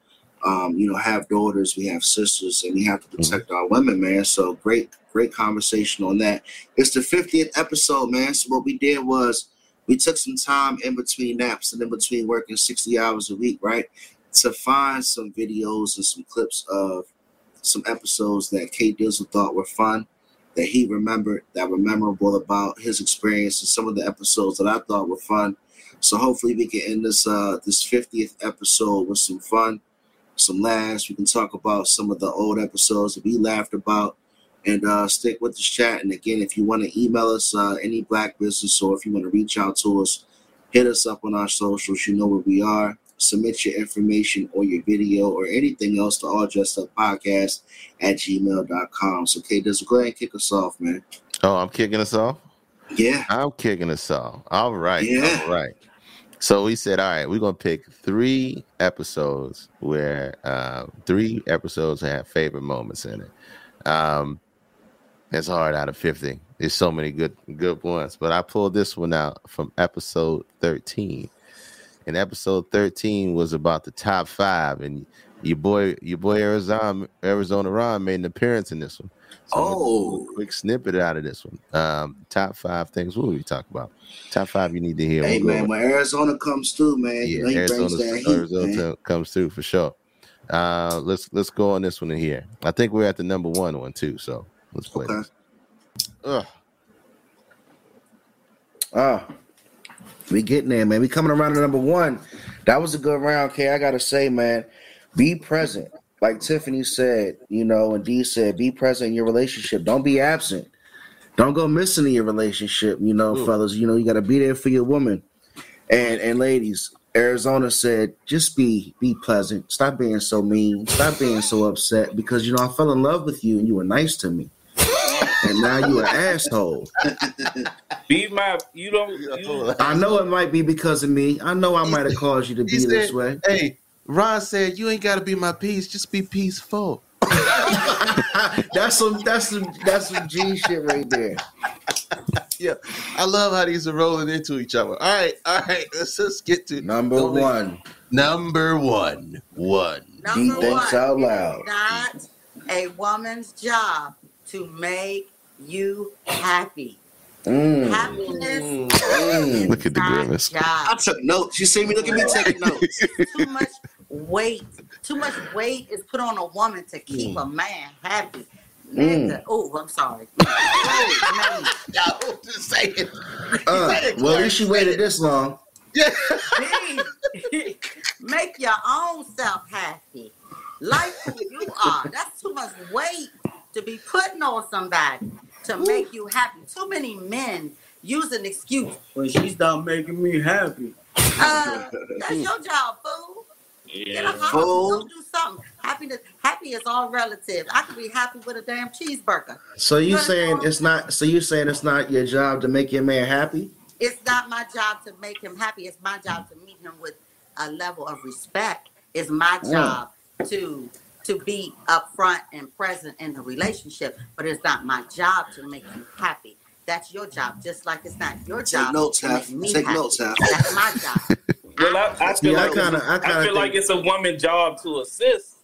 um, you know, have daughters, we have sisters, and we have to protect our women, man. So great, great conversation on that. It's the 50th episode, man. So what we did was we took some time in between naps and in between working 60 hours a week, right? To find some videos and some clips of some episodes that K Dizzle thought were fun, that he remembered, that were memorable about his experience, and some of the episodes that I thought were fun. So hopefully we can end this uh this 50th episode with some fun, some laughs. We can talk about some of the old episodes that we laughed about and uh, stick with this chat. And again, if you want to email us uh, any black business or if you want to reach out to us, hit us up on our socials. You know where we are. Submit your information or your video or anything else to all dressed up podcast at gmail.com. So, Kate, just go ahead and kick us off, man. Oh, I'm kicking us off? Yeah. I'm kicking us off. All right. Yeah. All right. So we said, all right, we're gonna pick three episodes where uh three episodes have favorite moments in it. Um it's hard out of 50. There's so many good good ones. But I pulled this one out from episode 13. And episode 13 was about the top five. And your boy, your boy Arizona Arizona Ron made an appearance in this one. So I'm gonna do Oh. quick snippet out of this one. Um, top five things. What were we talking about? Top five you need to hear. Hey, We'll man, when Arizona comes through, man, he Arizona, heat, Arizona man. comes through for sure. Uh, let's let's go on this one in here. I think we're at the number one one too. So let's play Okay. this. Ugh. Ah, we getting there, man. We coming around to number one. That was a good round, K. I gotta say, man, be present. Like Tiffany said, you know, and Dee said, be present in your relationship. Don't be absent. Don't go missing in your relationship, you know, Ooh. fellas. You know, you gotta be there for your woman. And and ladies, Arizona said, just be be pleasant. Stop being so mean. Stop being so upset because you know I fell in love with you and you were nice to me. And now you an asshole. [LAUGHS] Be my. You don't. You, I know it might be because of me. I know I might have caused you to be He this way. Hey, Ron said you ain't got to be my peace. Just be peaceful. [LAUGHS] that's some that's some that's some G shit right there. Yeah, I love how these are rolling into each other. All right, all right. Let's just get to Number Only- one. Number one. One. He thinks one, out it is loud. not a woman's job to make you happy. Mm. Happiness Mm. Look at the grimace. job. I took notes. You see me? Look at me taking notes. [LAUGHS] too much weight. Too much weight is put on a woman to keep a man happy. Nigga. Oh, I'm sorry. [LAUGHS] Oh, man. No, just saying. Uh, well, at least you waited this long. Be- [LAUGHS] Make your own self happy. Like who you are. That's too much weight to be putting on somebody to make you happy. Too many men use an excuse. Well, she's not making me happy. Uh, that's your job, fool. Get a house, Fool. go do something. Happiness, happy is all relative. I could be happy with a damn cheeseburger. So you saying it's not? So you saying it's not your job to make your man happy? It's not my job to make him happy. It's my job to meet him with a level of respect. It's my Mm. job to to be upfront and present in the relationship. But it's not my job to make you happy. That's your job. Just like it's not your job Take notes, to Hef. make me Take happy. notes, Hef. That's my [LAUGHS] job. well, I, I feel Yeah, I like kinda- I I, kinda feel like it's a woman's job to assist.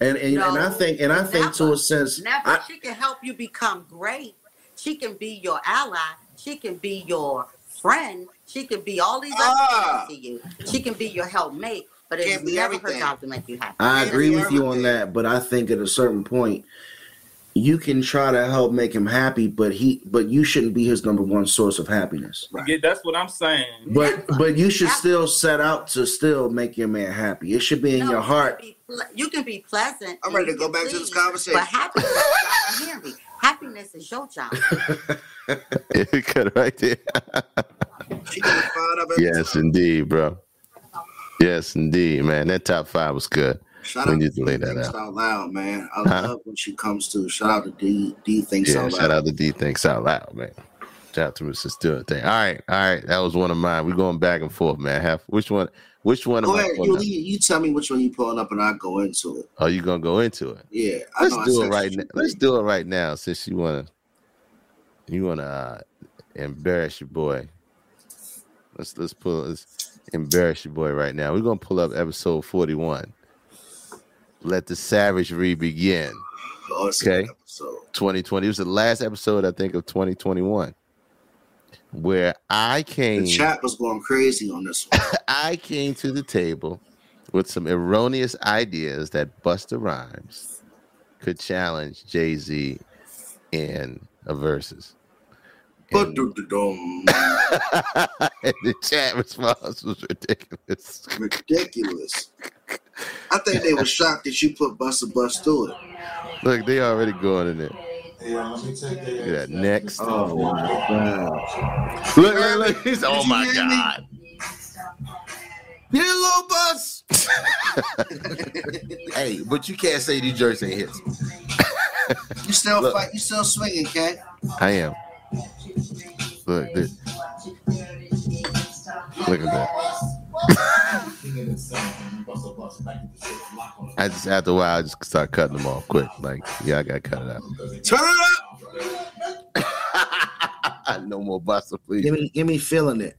And and, and I think and I think to a sense, Never. I, she can help you become great. She can be your ally. She can be your friend. She can be all these other Ah. things to you. She can be your helpmate. But it's never everything. her job to make you happy. I It agree is with you on that. But I think at a certain point, you can try to help make him happy, but he but you shouldn't be his number one source of happiness. Yeah, that's what I'm saying. But but you should still set out to still make your man happy. It should be in your heart. You can be pleasant. I'm ready to go can back to this conversation. But happiness, y'all don't hear me. Happiness is your job. [LAUGHS] Cut it right there. She gonna find up every yes, indeed, bro. Yes, indeed, man. That top five was good. Shout we out need to lay D that Thinks out. Out Loud, man. I Huh? love when she comes to. Shout out to D D Thinks Yeah, Out loud. shout out to D Thinks Out Loud, man. Shout out to Mr. Stewart thing. All right, all right. That was one of mine. We're going back and forth, man. Have which one which one Go ahead, you, you, tell me which one you pulling up, and I go into it. Are you gonna go into it? Yeah, Let's do it right now. Let's do it right now since you wanna you wanna uh, embarrass your boy. Let's let's pull let's embarrass your boy right now. We're gonna pull up episode 41. Let the savagery begin. Oh, Okay. good 2020. It was the last episode, I think, of 2021. Where I came The chat was going crazy on this one. [LAUGHS] I came to the table with some erroneous ideas that Busta Rhymes could challenge Jay Z in a versus. But And [LAUGHS] the chat response was ridiculous. ridiculous. I think they were shocked that you put Busta Bust through it. Look, they already going in there. Yeah, let me take Look at that next. Oh my god. Look, look, look. He's, oh my hear me? god. Here, little bus. Hey, but you can't say these jerks ain't hits. You still Look. fight. You still swinging, Ken. I am. Look, look, look at that. [LAUGHS] I just after a while I just start cutting them off quick. Like, yeah, I gotta cut it out. Turn it up. [LAUGHS] no more Busta, please. Give me give me feeling it.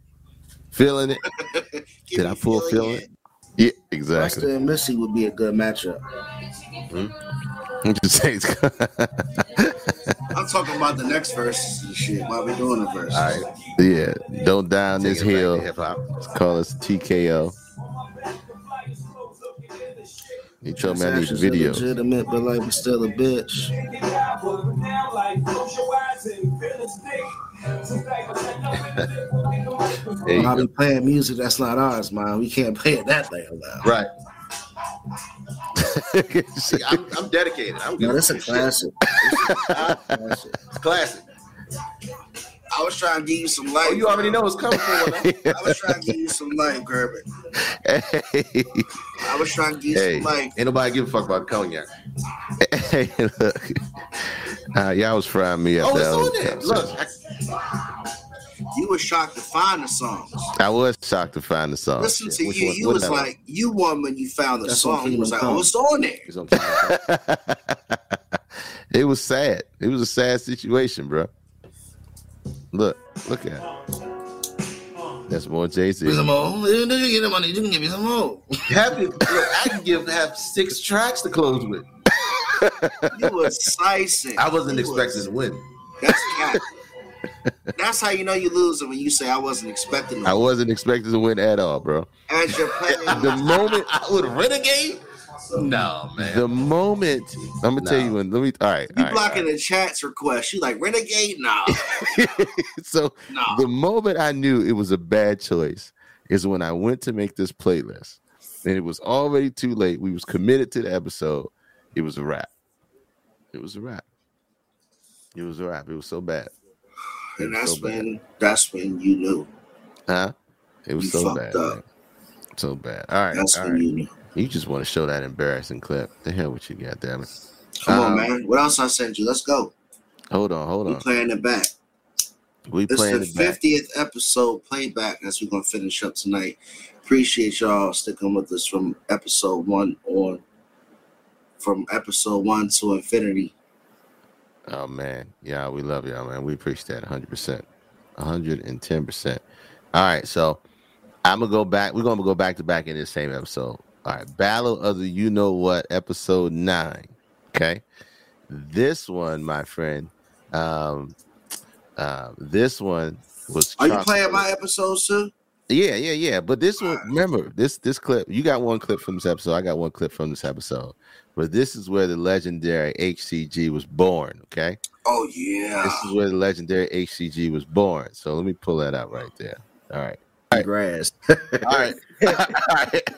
Feeling it? [LAUGHS] Did I pull feeling it? Yeah, exactly. Busta and Missy would be a good matchup. I'm just saying. I'm talking about the next verse and shit. Why we doing the verse? All right. Yeah, don't down this Take it back hill. to hip-hop. Let's call us TKO. You told me I need Sasha's videos. Legitimate, but like we still a bitch. There I'll go. be playing music that's not ours, man. We can't play it that damn loud. Right. See, I'm, I'm dedicated. I'm No, that's a you shit. classic. classic. It's classic. I was trying to give you some light. Oh, you already know it's coming for one. huh? I was trying to give you some light, Gerben. hey, I was trying to give you hey, some light. ain't nobody give a fuck about cognac. Hey, look. Uh, y'all was frying me up. Oh, that it's on there. conversation. Look, you were shocked to find the songs. I was shocked to find the song. Listen to which you. one- You was that like, you won when you found the That's song. You was like, Kingdom oh, it's on there. It's [LAUGHS] on it was sad. It was a sad situation, bro. Look, look at it. That's more Jay Z. Give me some more. You didn't get the money. You didn't give me some more. Happy, look, I can give have six tracks to close with. You was slicing. I wasn't You expecting was- to win. That's [LAUGHS] cat. That's how you know you losing when you say I wasn't expecting. I win. wasn't expecting to win at all, bro. As you're playing, [LAUGHS] The moment [LAUGHS] I would Renegade. No, man. The moment I'm gonna tell you when. Let me. All right. You all right, blocking the chat's request. You like Renegade? Nah. [LAUGHS] so the moment I knew it was a bad choice is when I went to make this playlist, and it was already too late. We was committed to the episode. It was a wrap. It was a wrap. It was a wrap. It was so bad. And that's so bad. when that's when you knew. Huh? It was You so bad. up. So bad. All right. That's all when right. you knew. You just want to show that embarrassing clip. The hell with you, goddamn it. Come on, Um, man. What else I sent you? Let's go. Hold on, hold on. We on. playing it back. We This playing the 50th episode playback as we're gonna finish up tonight. Appreciate y'all sticking with us from episode one on from episode one to infinity. Oh man, yeah, we love y'all, man. We appreciate that 100, percent 110 percent. All right, so I'm gonna go back. We're gonna go back to back in this same episode. All right, Battle of the You Know What, episode nine. Okay, this one, my friend, um, uh, this one was. Are you playing my episode, too? Yeah, yeah, yeah. But this one, remember this this clip. You got one clip from this episode. I got one clip from this episode. But this is where the legendary HCG was born. Okay. Oh yeah. This is where the legendary HCG was born. So let me pull that out right there. All right. All right. Grass. All right. [LAUGHS] All right.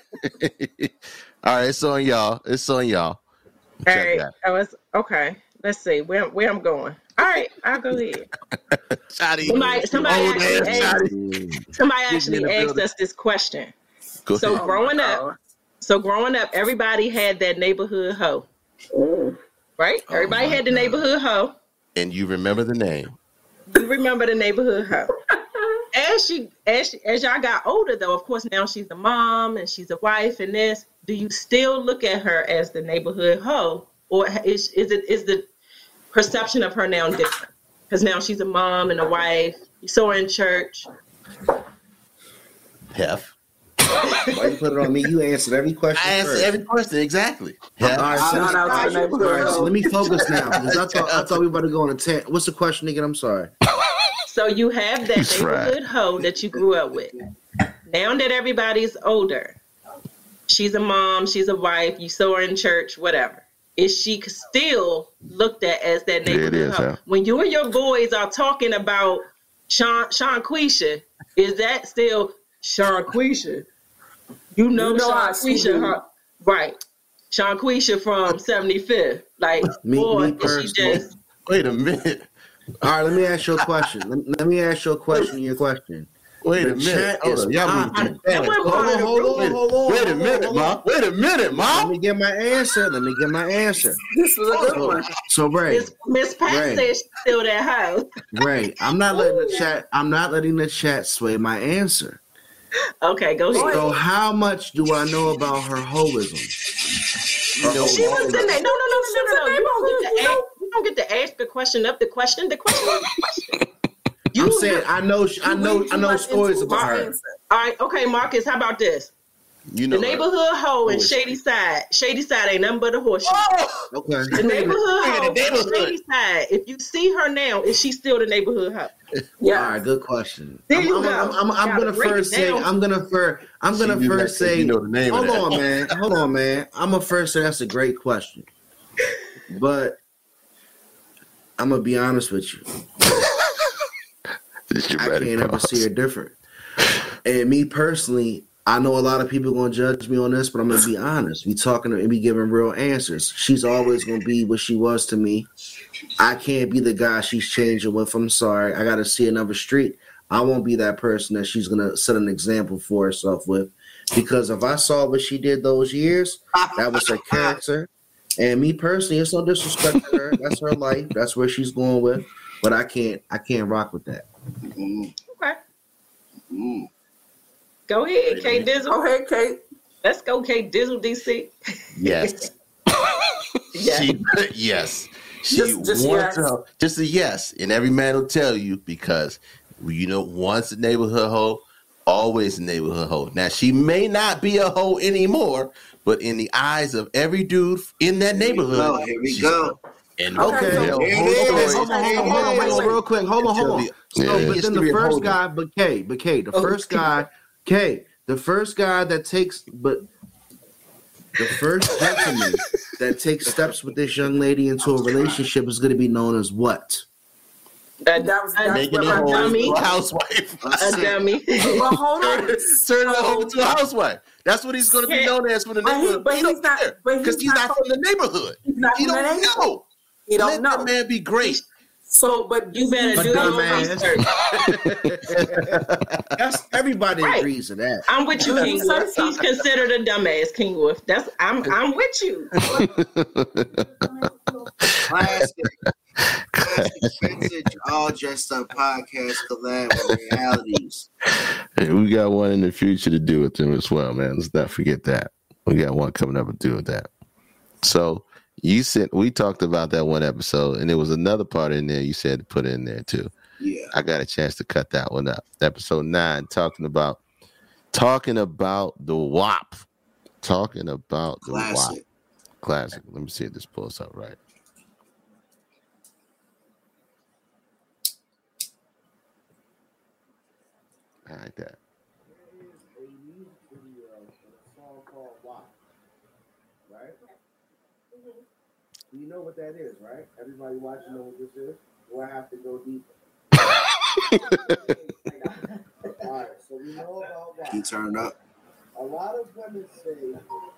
All right. It's on y'all. It's on y'all. All Check right. I was okay. Let's see where where I'm going. All right, I'll go ahead. [LAUGHS] Shotty. Somebody, somebody actually, asked, somebody actually asked us this question. Go so ahead. growing up, so growing up, everybody had that neighborhood hoe, mm. right? Oh everybody had the neighborhood hoe. And you remember the name. You remember the neighborhood hoe. [LAUGHS] As she, as she, as y'all got older, though, of course, now she's a mom and she's a wife, and this. Do you still look at her as the neighborhood hoe, or is is it is the perception of her now different? Because now she's a mom and a wife. You saw her in church. Hef. [LAUGHS] Why you put it on me? You answered every question. I answered first. every question exactly. All right, so, out all right, neighborhood all right, so let me focus now because I [LAUGHS] thought I thought we were about to go on a tent. What's the question again? I'm sorry. So you have that He's right. hoe that you grew up with. Now that everybody's older, she's a mom, she's a wife, you saw her in church, whatever. Is she still looked at as that There it neighborhood is, hoe? huh? When you and your boys are talking about Sean Sean Quisha, is that still Sean Quisha? You know, You know I Sean Quisha, huh? right? Sean Quisha from 75th. Like, [LAUGHS] Me, boy, me she just [LAUGHS] Wait a minute. All right, let me ask you a question. Let, let me ask you a question. Your question. Wait a minute. chat Hold on. Y'all hot. moving too Hold on, hold on, hold on, Wait- hold on. Wait a minute, hold mom. Wait a minute, mom. Let me get my answer. Let me get my answer. [LAUGHS] This was a good So, one. so Ray, Miss Miss Pat Right. said she's still that house. Ray, I'm not letting the chat. I'm not letting the chat sway my answer. Okay, go ahead. So how much do I know about her holism? Her She was in holism. there. No, no, no, no, no, no. You don't get to ask, you don't get to ask the question of the question. The question is the question. I'm saying I know. I know. I know stories about her. All right, okay, Marcus. How about this? You The know. her. neighborhood hoe in Who is Shady Side. Shady Side ain't nothing but a horseshoe. Oh! Okay. The neighborhood hoe in neighborhood. Shady Side. If you see her now, is she still the neighborhood hoe? [LAUGHS] Yeah. All right, good question. There I'm, you I'm, go. I'm, I'm, I'm Gotta gonna first say. down. I'm gonna first. I'm gonna knew that say. you know the name hold on, man. Hold on, man. I'm gonna first say that's a great question, but I'm gonna be honest with you. This your I better can't ever see her different. And me personally, I know a lot of people gonna judge me on this, but I'm gonna be honest. We talking and be giving real answers. She's always gonna be what she was to me. I can't be the guy she's changing with. I'm sorry. I gotta see another street. I won't be that person that she's gonna set an example for herself with. Because if I saw what she did those years, that was her character. And me personally, it's no disrespect to her. That's her life. That's where she's going with. But I can't I can't rock with that. Mm-hmm. Okay. Mm-hmm. Go ahead, K Dizzle. Go ahead, Kate. Let's go, K Dizzle DC. Yes. [LAUGHS] Yeah. She, yes. She Just- just wants yes. to- just a yes. And every man will tell you because you know, once a neighborhood hoe, always a neighborhood hoe. Now she may not be a hoe anymore, but in the eyes of every dude in that neighborhood, go, here we she's go. And Okay, they'll hold it is. Hold on, hold on, hold on, real quick. Hold on, hold on. So, Yeah. but then the first guy, but K, but K, the oh, first guy, K, the first guy that takes, but the first gentleman that takes steps with this young lady into a relationship is going to be known as what? That, That was that's Making what a dummy. housewife. [LAUGHS] A dummy. Well, hold on. [LAUGHS] Turn it over to a housewife. That's what he's going to be known as for the But he- neighborhood. but He he's don't not- care but he's because he's not not from the neighborhood. He's not He from don't that neighborhood. know. He don't Let know. that man be great. So, but You better A do your dumbass. research. [LAUGHS] That's everybody Right. agrees to that. I'm with you, King me say Wolf. He's considered a dumbass, King Wolf. That's I'm I'm with you. Classic. Classic all dressed up podcast collab with realities. Hey, we got one in the future to do with them as well, man. Let's not forget that. We got one coming up to do with that. So you said we talked about that one episode, and there was another part in there you said to put in there too. Yeah. I got a chance to cut that one up. Episode nine, talking about talking about the WAP. Talking about the WAP. Classic. Classic. Let me see if this pulls up right. I like that. WAP, right? You know what that is, right? Everybody watching know what this is. Do I have to go deeper? [LAUGHS] All right, so we know about WAP. You turn up. A lot of women say,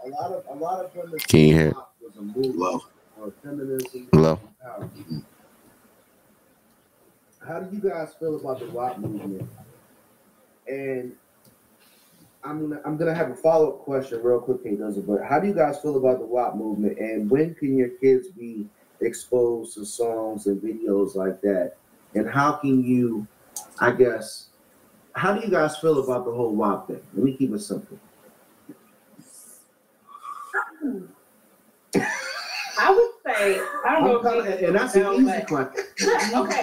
a lot of a lot of women Can you hear? WAP was a movement Low. for feminism. Hello? How do you guys feel about the WAP movement? And I'm gonna I'm gonna have a follow up question real quick, K Dizzle, but how do you guys feel about the WAP movement and when can your kids be exposed to songs and videos like that? And how can you, I guess, how do you guys feel about the whole WAP thing? Let me keep it simple. I would say I don't know. I'm if kinda- and that's an easy question. [LAUGHS] okay.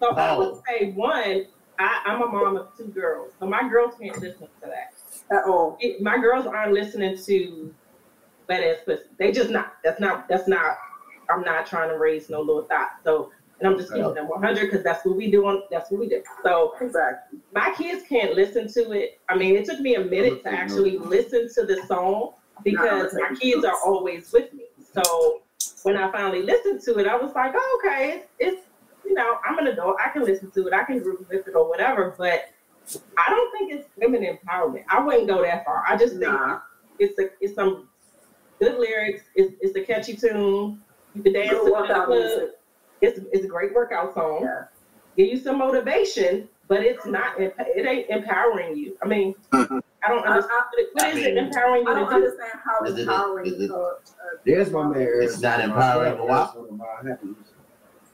So I would Oh. say one. I, I'm a mom of two girls, so my girls can't listen to that. At all. It- my girls aren't listening to wet ass pussy. They just not. That's not. That's not. I'm not trying to raise no little thought. So, and I'm just keeping them 100 because that's what we do. On, that's what we do. So, exactly. My kids can't listen to it. I mean, it took me a minute to actually listen to the song because my kids are always with me. So when I finally listened to it, I was like, oh, okay, it's, it's you know, I'm an adult. I can listen to it. I can groove with it or whatever. But I don't think it's women empowerment. I wouldn't go that far. I just think it's a, it's some good lyrics. It's, it's a catchy tune. You can dance Good to it the workout club. It's it's a great workout song. Give you some motivation, but it's not. emp- It ain't empowering you. I mean, mm-hmm. I don't understand. What is it empowering you I to don't do? understand how Is it- empowering is it- There's my man. It's not empowering the WAP.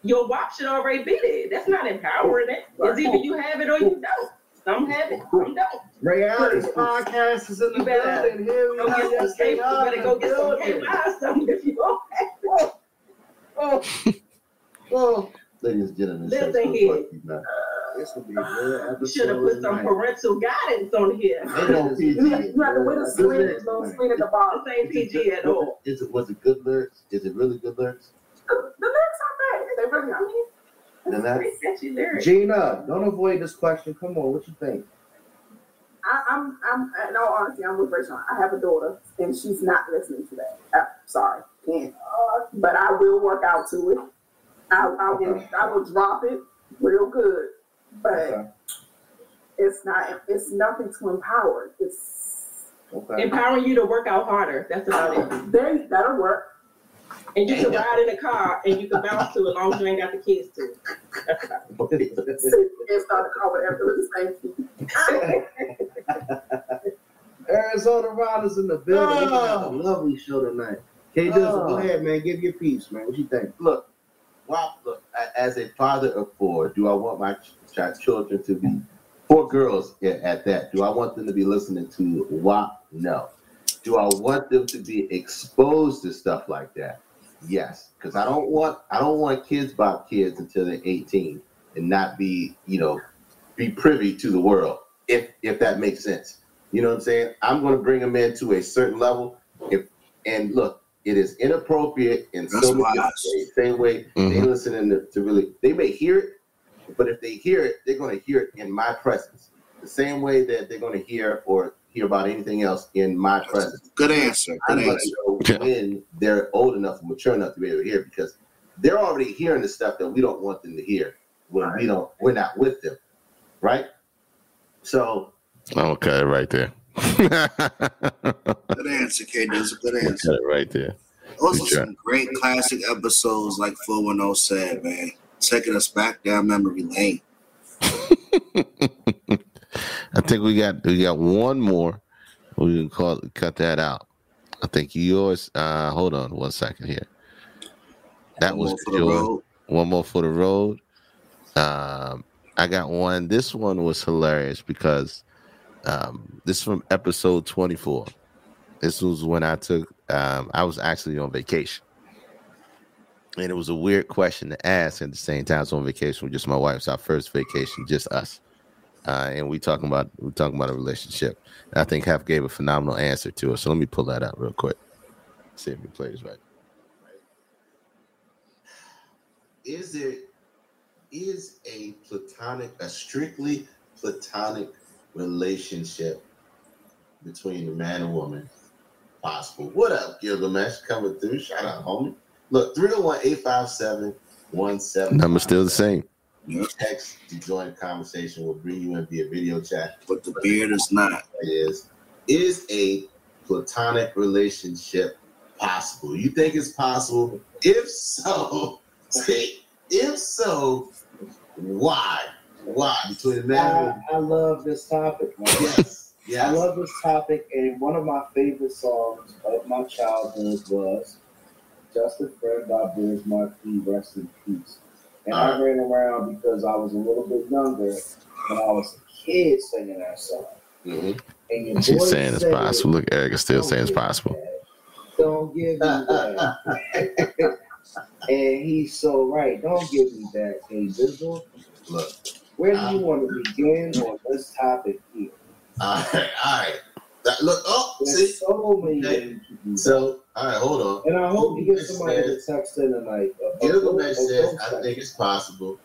Your WAP should already be there. That's not empowering it. It's either you have it or you don't. Some have it, some don't. Reality's podcast is in the You better building. Here we go get some cake. You better go get some cake. building. Buy some if you don't have it. Oh, oh. Ladies and gentlemen, Listen so- so here. fuck you. This will be good should have put some parental guidance on here. Ain't no PG. You have, to win a screen, little screen at the bottom. This ain't PG at all. Is it was it good lyrics? Is it really good lyrics? Lyrics are bad. They really are. Then that Pretty catchy lyrics. Gina, don't avoid this question. Come on, what you think? I, I'm, I'm, in all honesty, I'm with Rachel. I have a daughter, and she's not listening to that. Uh, sorry, can't. Uh, but I will work out to it. I, I will, I will drop it real good. But it's not, it's nothing to empower. It's Okay. Empowering you to work out harder. That's about it. there. That'll work. And you can ride in the car and you can bounce to it as long as you ain't got the kids to. That's about it. and start the car whatever with the. [LAUGHS] Arizona Riders in the building. We gonna have a Oh. lovely show tonight. K Dizzle, Oh. go ahead, man. Give your piece, man. What you think? Look, well, look. As a father of four, do I want my ch- ch- children to be four girls a- at that? Do I want them to be listening to WAP? No. Do I want them to be exposed to stuff like that? Yes, because I don't want I don't want kids about kids until they're 18 and not be you know be privy to the world if if that makes sense. You know what I'm saying? I'm going to bring them in to a certain level. If and look, it is inappropriate in That's so many ways. Same way they Mhm. listening to, to really they may hear it, but if they hear it, they're going to hear it in my presence. The same way that they're going to hear or hear about anything else in my presence. Good answer. I'm Good going answer. to know when they're old enough and mature enough to be able to hear because they're already hearing the stuff that we don't want them to hear when we don't we're not with them, right? So okay, right there. Good answer, K. That's a good answer. Got it right there. Those Good are job. some great classic episodes, like 410 said, man. Taking us back down memory lane. [LAUGHS] I think we got we got one more. We can call cut that out. I think yours. Uh, hold on one second here. That One was yours. One more for the road. Um, I got one. This one was hilarious because um, this is from episode twenty four. This was when I took. Um, I was actually on vacation, and it was a weird question to ask. At the same time, I was on vacation with just my wife. It's our first vacation, just us uh, and we talking about we talking about a relationship. And I think Hef gave a phenomenal answer to it. So let me pull that out real quick. See if he plays right. Is it is a platonic, a strictly platonic relationship between a man and woman possible. What up, Gilgamesh? Coming through. Shout out, homie. Look, 301 857 17. Number still the same. Text to join the conversation. We'll bring you in via video chat. But the beard is not. Is is a platonic relationship possible? You think it's possible? If so, [LAUGHS] see, if so, why? Why? Between the man I, I love this topic, man. Yes. I love this topic, and one of my favorite songs of my childhood was Just a Friend by Biz Markie, Rest in Peace. And I ran around because I was a little bit younger when I was a kid singing that song. Mm-hmm. And your She's boy saying it's said, possible. Look, Eric is still saying it's possible. Don't give me that. [LAUGHS] [LAUGHS] and he's so right. Don't give me that, K Dizzle. Look. Where do you want to begin on this topic here? All right, all right. That, look, oh, see. so many Okay. ways to do that. So, all right, hold on. And I hope you get Gilgamesh somebody to text in tonight. A- a Gilgamesh says, I text. think it's possible.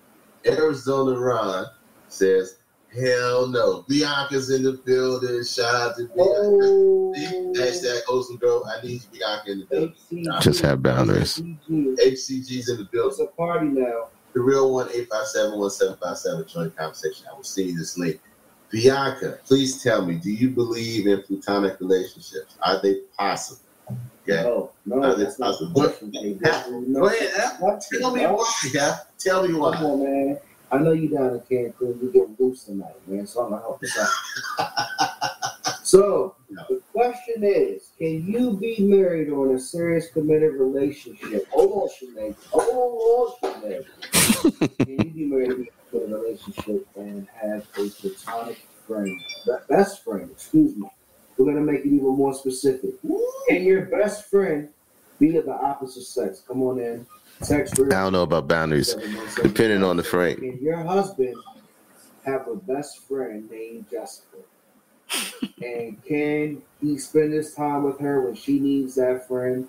Arizona Ron says, hell no. Bianca's in the building. Shout out to Oh. Bianca. Hashtag Ocean Girl. I need Bianca in the building. Just have boundaries. HCG's in the building. It's a party now. The real one, 857-1757. Join the conversation. I will see you this link. Bianca, please tell me, do you believe in platonic relationships? Are they possible? Okay. No, no, Are they that's not the possible? question, No, Go ahead, what- Tell me no. why, yeah. Tell me why. Come on, man. I know you down in Cancun. You get loose tonight, man. So I'm gonna help you out. [LAUGHS] so the question is, can you be married or in a serious committed relationship? Hold on, Sinead. Hold on, Sinead. [LAUGHS] can you be married in a relationship and have a platonic friend, be- best friend? Excuse me. We're gonna make it even more specific. And your best friend be of the opposite sex? Come on in. Text I don't know about boundaries, depending on the frame. can your husband have a best friend named Jessica? [LAUGHS] and can he spend his time with her when she needs that friend?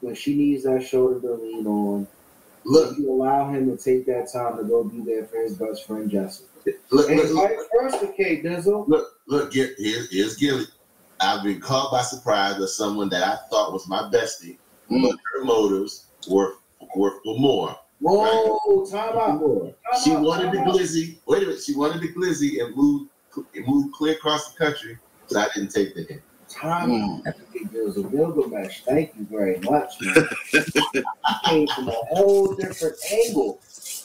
When she needs that shoulder to lean on? Look, you allow him to take that time to go be there for his best friend Jessica. Look, and look, look. versa, K Dizzle. Look, look, get here's here's Gilly. I've been caught by surprise with someone that I thought was my bestie, hmm. but her motives were were for more. Whoa, time out. Time She out, wanted the time out. glizzy. Wait a minute, she wanted the glizzy and moved and moved clear across the country, but I didn't take the hint. Time out. K Dizzle Gilgamesh. Thank you very much, man. [LAUGHS] He came from a whole different angle.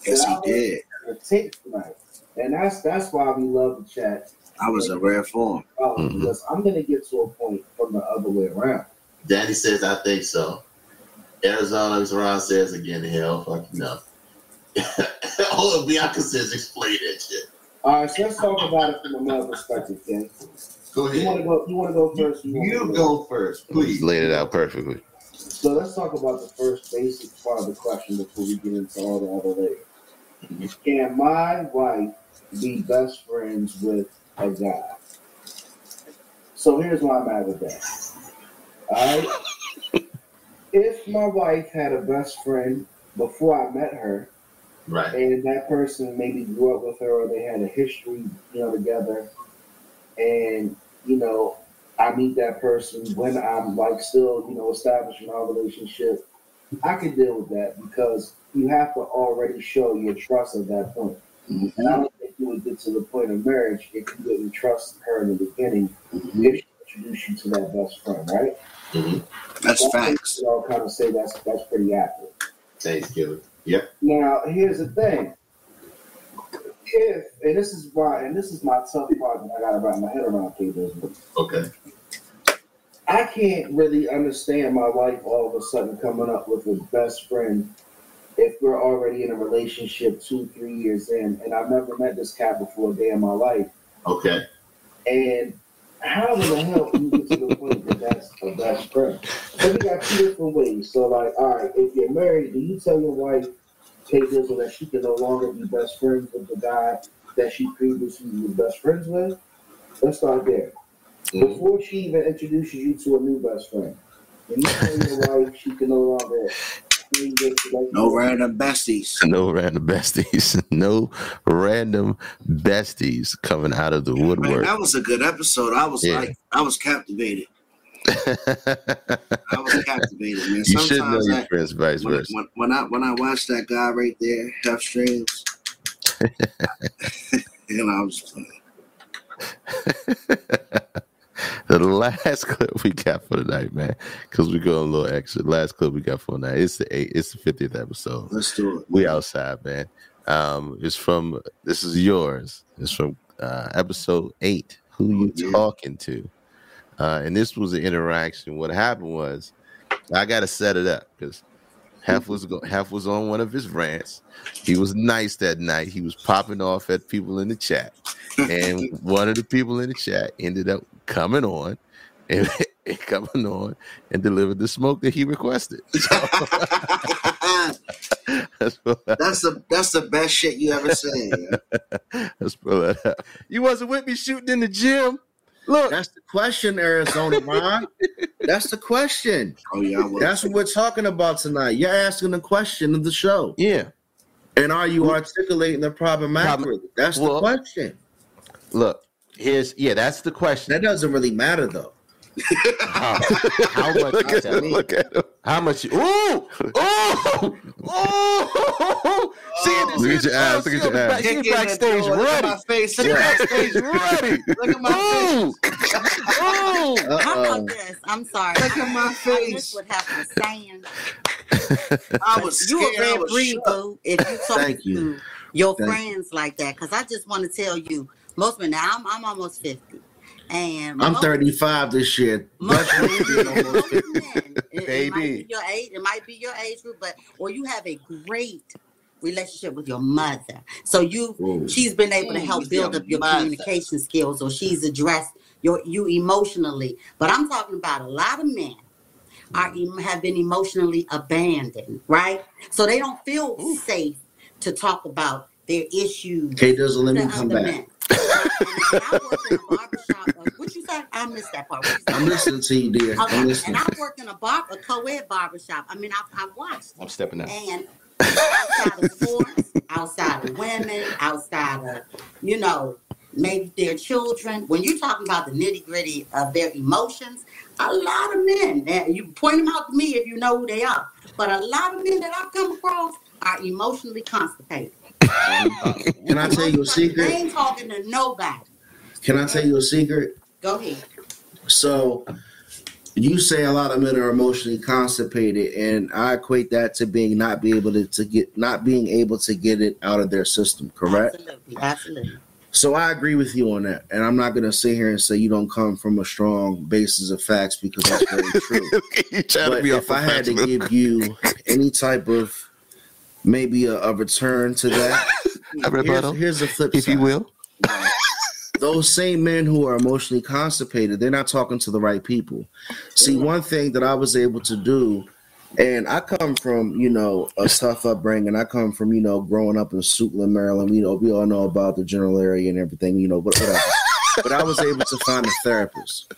Yes, he did. take tonight. And that's that's why we love the chat. I was in rare form. Oh, Mhm. because I'm gonna get to a point from the other way around. Danny says I think so. Arizona Ron says again, hell, fuck you no. oh, Bianca says explain that shit. All right, so let's talk about it from a male perspective, Ken. Go You want to go? You want to go first? You, You wanna go first, He's please. laid it out perfectly. So let's talk about the first basic part of the question before we get into all the other layers. Can my wife be best friends with a guy? So here's why I'm at with that. All right. If my wife had a best friend before I met her, Right. and that person maybe grew up with her or they had a history, you know, together, and you know, I meet that person when I'm like still, you know, establishing our relationship, I can deal with that because you have to already show your trust at that point. Mm-hmm. And I don't think you would get to the point of marriage if you didn't trust her in the beginning, mm-hmm. if she introduced you to that best friend, right? Mm-hmm. That's So facts. all kind of say that's that's pretty accurate. Thanks, Gilly. Yep. Now, here's the thing. If and this is why, and this is my tough part that I got to wrap my head around, K business. Okay. I can't really understand my wife all of a sudden coming up with a best friend if we're already in a relationship two, three years in, and I've never met this cat before a day in my life. Okay. And how in the hell can you get to the point that that's a best friend? So we got two different ways. So, like, all right, if you're married, do you tell your wife, K Dizzle, that she can no longer be best friends with the guy that she previously was best friends with? Let's start there. Mm-hmm. Before she even introduces you to a new best friend, when you tell your wife she can no longer be with No random besties. [LAUGHS] No random besties. [LAUGHS] No random besties coming out of the Man, woodwork. that was a good episode. I was Yeah. like, I was captivated. I was captivated, man. You should know your I- friends, vice when, versa. when, when I when I watched that guy right there, Half Streams, [LAUGHS] and I was [LAUGHS] [LAUGHS] the last clip we got for tonight, man, because we go a little extra. Last clip we got for tonight. It's the eight, it's the fiftieth episode. Let's do it. We outside, man. Um, it's from this is yours. It's from uh, episode eight. Who you talking to? Uh, and this was an interaction. What happened was, I got to set it up because half was go, half was on one of his rants. He was nice that night. He was popping off at people in the chat, and one of the people in the chat ended up coming on and, [LAUGHS] and coming on and delivered the smoke that he requested. [LAUGHS] [LAUGHS] That's that's the that's the best shit you ever seen. Let's pull that up. You wasn't with me shooting in the gym. Look, that's the question, Arizona [LAUGHS] Ron. That's the question. Oh yeah, I. That's what we're talking about tonight. You're asking the question of the show. Yeah. And are you articulating the problem accurately? That's the question. Look, here's yeah, that's the question. That doesn't really matter though. How, how much? Look at him, look at him. How much? You, ooh, ooh, ooh! See it? Look at your ass, look at your ass. She backstage Look at ready. my face. She backstage ready. [LAUGHS] Look at my face. Ooh, ooh. How about this? I'm sorry. Look at my I missed what happened to Stan. [LAUGHS] I was you scared. a I red breed, boo. If you talk Thank you. to your Thank friends like that, because I just want to tell you, most men. Now I'm, I'm almost fifty, and I'm most- 35 this year. Most most men, it, it might Baby. be your age. It might be your age group, but or you have a great relationship with your mother. So you, Ooh. she's been able to help with build your up your mother. communication skills, or she's addressed your you emotionally. But I'm talking about a lot of men are have been emotionally abandoned, right? So they don't feel safe to talk about their issues. K doesn't let me come back. men. And I work in a barbershop. uh, What you say? I missed that part. What you say? I'm listening to you, dear. Okay, I'm and. I work in a bar, a co-ed barbershop. I mean, I've, I've watched, I'm stepping out. and outside of sports, outside of women, outside of you know maybe their children. When you're talking about the nitty gritty of their emotions, a lot of men. And you point them out to me if you know who they are. But a lot of men that I've come across are emotionally constipated. Can I tell you a secret? I ain't talking to nobody. Can I tell you a secret? Go ahead. So you say a lot of men are emotionally constipated, and I equate that to being not be able to, to get not being able to get it out of their system, correct? Absolutely, absolutely. So I agree with you on that, and I'm not going to sit here and say you don't come from a strong basis of facts because that's very true. [LAUGHS] but to be if I had to give you any type of maybe a, a return to that, [LAUGHS] A here's, rebuttal, here's the flip if side. you will. [LAUGHS] Those same men who are emotionally constipated, they're not talking to the right people. See, one thing that I was able to do, and I come from, you know, a tough upbringing. I come from, you know, growing up in Suitland, Maryland. You know, we all know about the general area and everything, you know, but whatever. but I was able to find a therapist.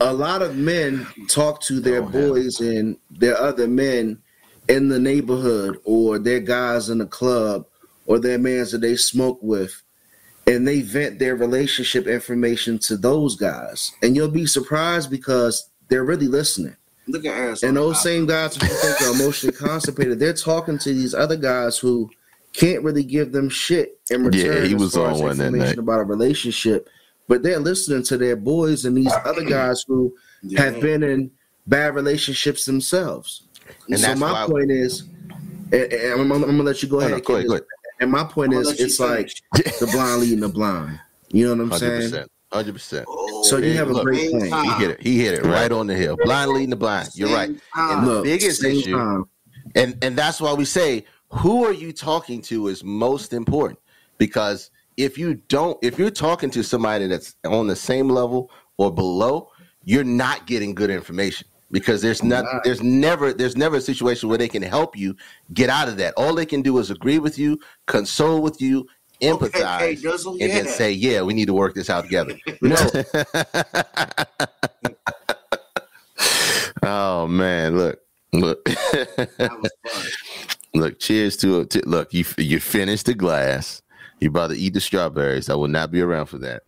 A lot of men talk to their boys and their other men in the neighborhood or their guys in the club or their mans that they smoke with and they vent their relationship information to those guys. And you'll be surprised because they're really listening. Look at Arizona. And those same guys who you think are emotionally [LAUGHS] constipated, they're talking to these other guys who can't really give them shit in return. Yeah, return. he as was far on as one that information night. about a relationship, but they're listening to their boys and these other guys who have been in bad relationships themselves. And so my why- point is, and, and I'm, I'm gonna let you go ahead. no, go ahead, go Candace. And my point is, gonna it's like the blind leading the blind. You know what I'm Hundred saying? percent. Hundred percent. So you have a Look, great same point. He hit it. He hit it right on the hill. Blind leading the blind. You're right. And the Look, biggest issue, time. and and that's why we say who are you talking to is most important because if you don't, if you're talking to somebody that's on the same level or below, you're not getting good information because there's not Right. there's never there's never a situation where they can help you get out of that. All they can do is agree with you, console with you, empathize, hey, Dizzle, and then say, "Yeah, we need to work this out together." [LAUGHS] No, [LAUGHS] oh man, look, look, That was fun. [LAUGHS] look. Cheers to it. Look, you you finished the glass. You about to eat the strawberries. I will not be around for that.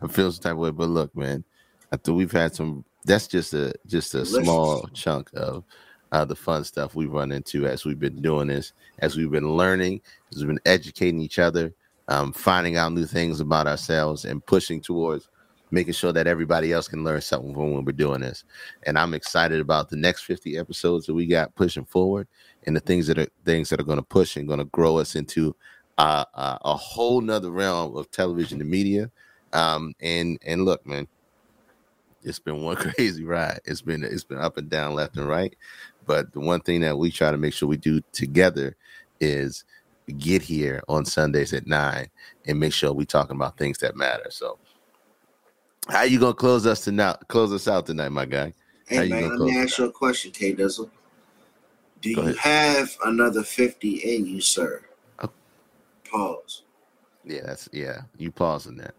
I feel some type of way, but look, man. I think we've had some. That's just a just a Delicious. small chunk of uh, the fun stuff we run into as we've been doing this, as we've been learning, as we've been educating each other, um, finding out new things about ourselves, and pushing towards making sure that everybody else can learn something from when we're doing this. And I'm excited about the next 50 episodes that we got pushing forward, and the things that are things that are going to push and going to grow us into uh, uh, a whole nother realm of television and media. Um, and and look, man, it's been one [LAUGHS] crazy ride. It's been it's been up and down, left and right. But the one thing that we try to make sure we do together is get here on Sundays at nine and make sure we talking about things that matter. So, how you gonna close us tonight? Close us out tonight, my guy. How Hey you man, gonna let me ask you a question, K Dizzle. Do Go you ahead. have another 50 in you, sir? Oh. Pause. Yeah, that's yeah. You pausing that.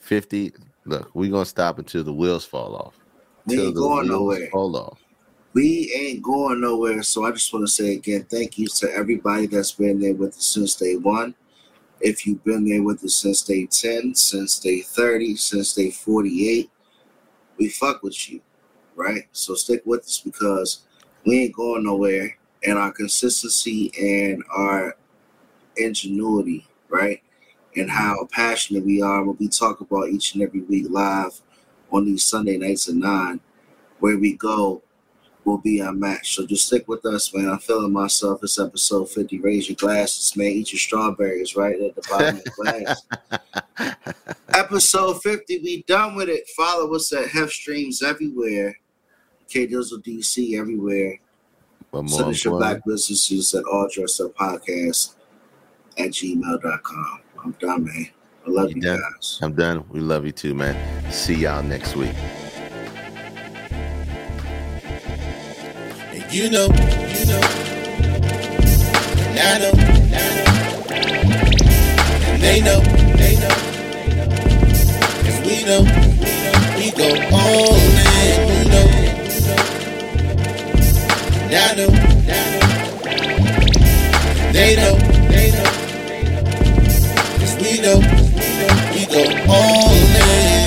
Fifty. Look, we're gonna stop until the wheels fall off. We ain't going nowhere. Fall off. We ain't going nowhere. So I just want to say again, thank you to everybody that's been there with us since day one. If you've been there with us since day 10, since day 30, since day 48, we fuck with you, right? So stick with us because we ain't going nowhere. And our consistency and our ingenuity, right? And how passionate we are when we talk about each and every week live on these Sunday nights at nine, where we go will be unmatched. So just stick with us, man. I'm feeling myself. It's episode 50. Raise your glasses, man. Eat your strawberries right at the bottom of the glass. [LAUGHS] episode 50, we done with it. Follow us at Hef Streams everywhere. K Dizzle DC everywhere. More Send us your black businesses at all dressed up podcast at gmail.com. I'm done, man. I love you, you done? guys. I'm done. We love you too, man. See y'all next week. And you know, you know, and I know, and I know, and they know, they know, cause we know, we go all in, you know, and I know, and I know, and they know, we go, we go all day.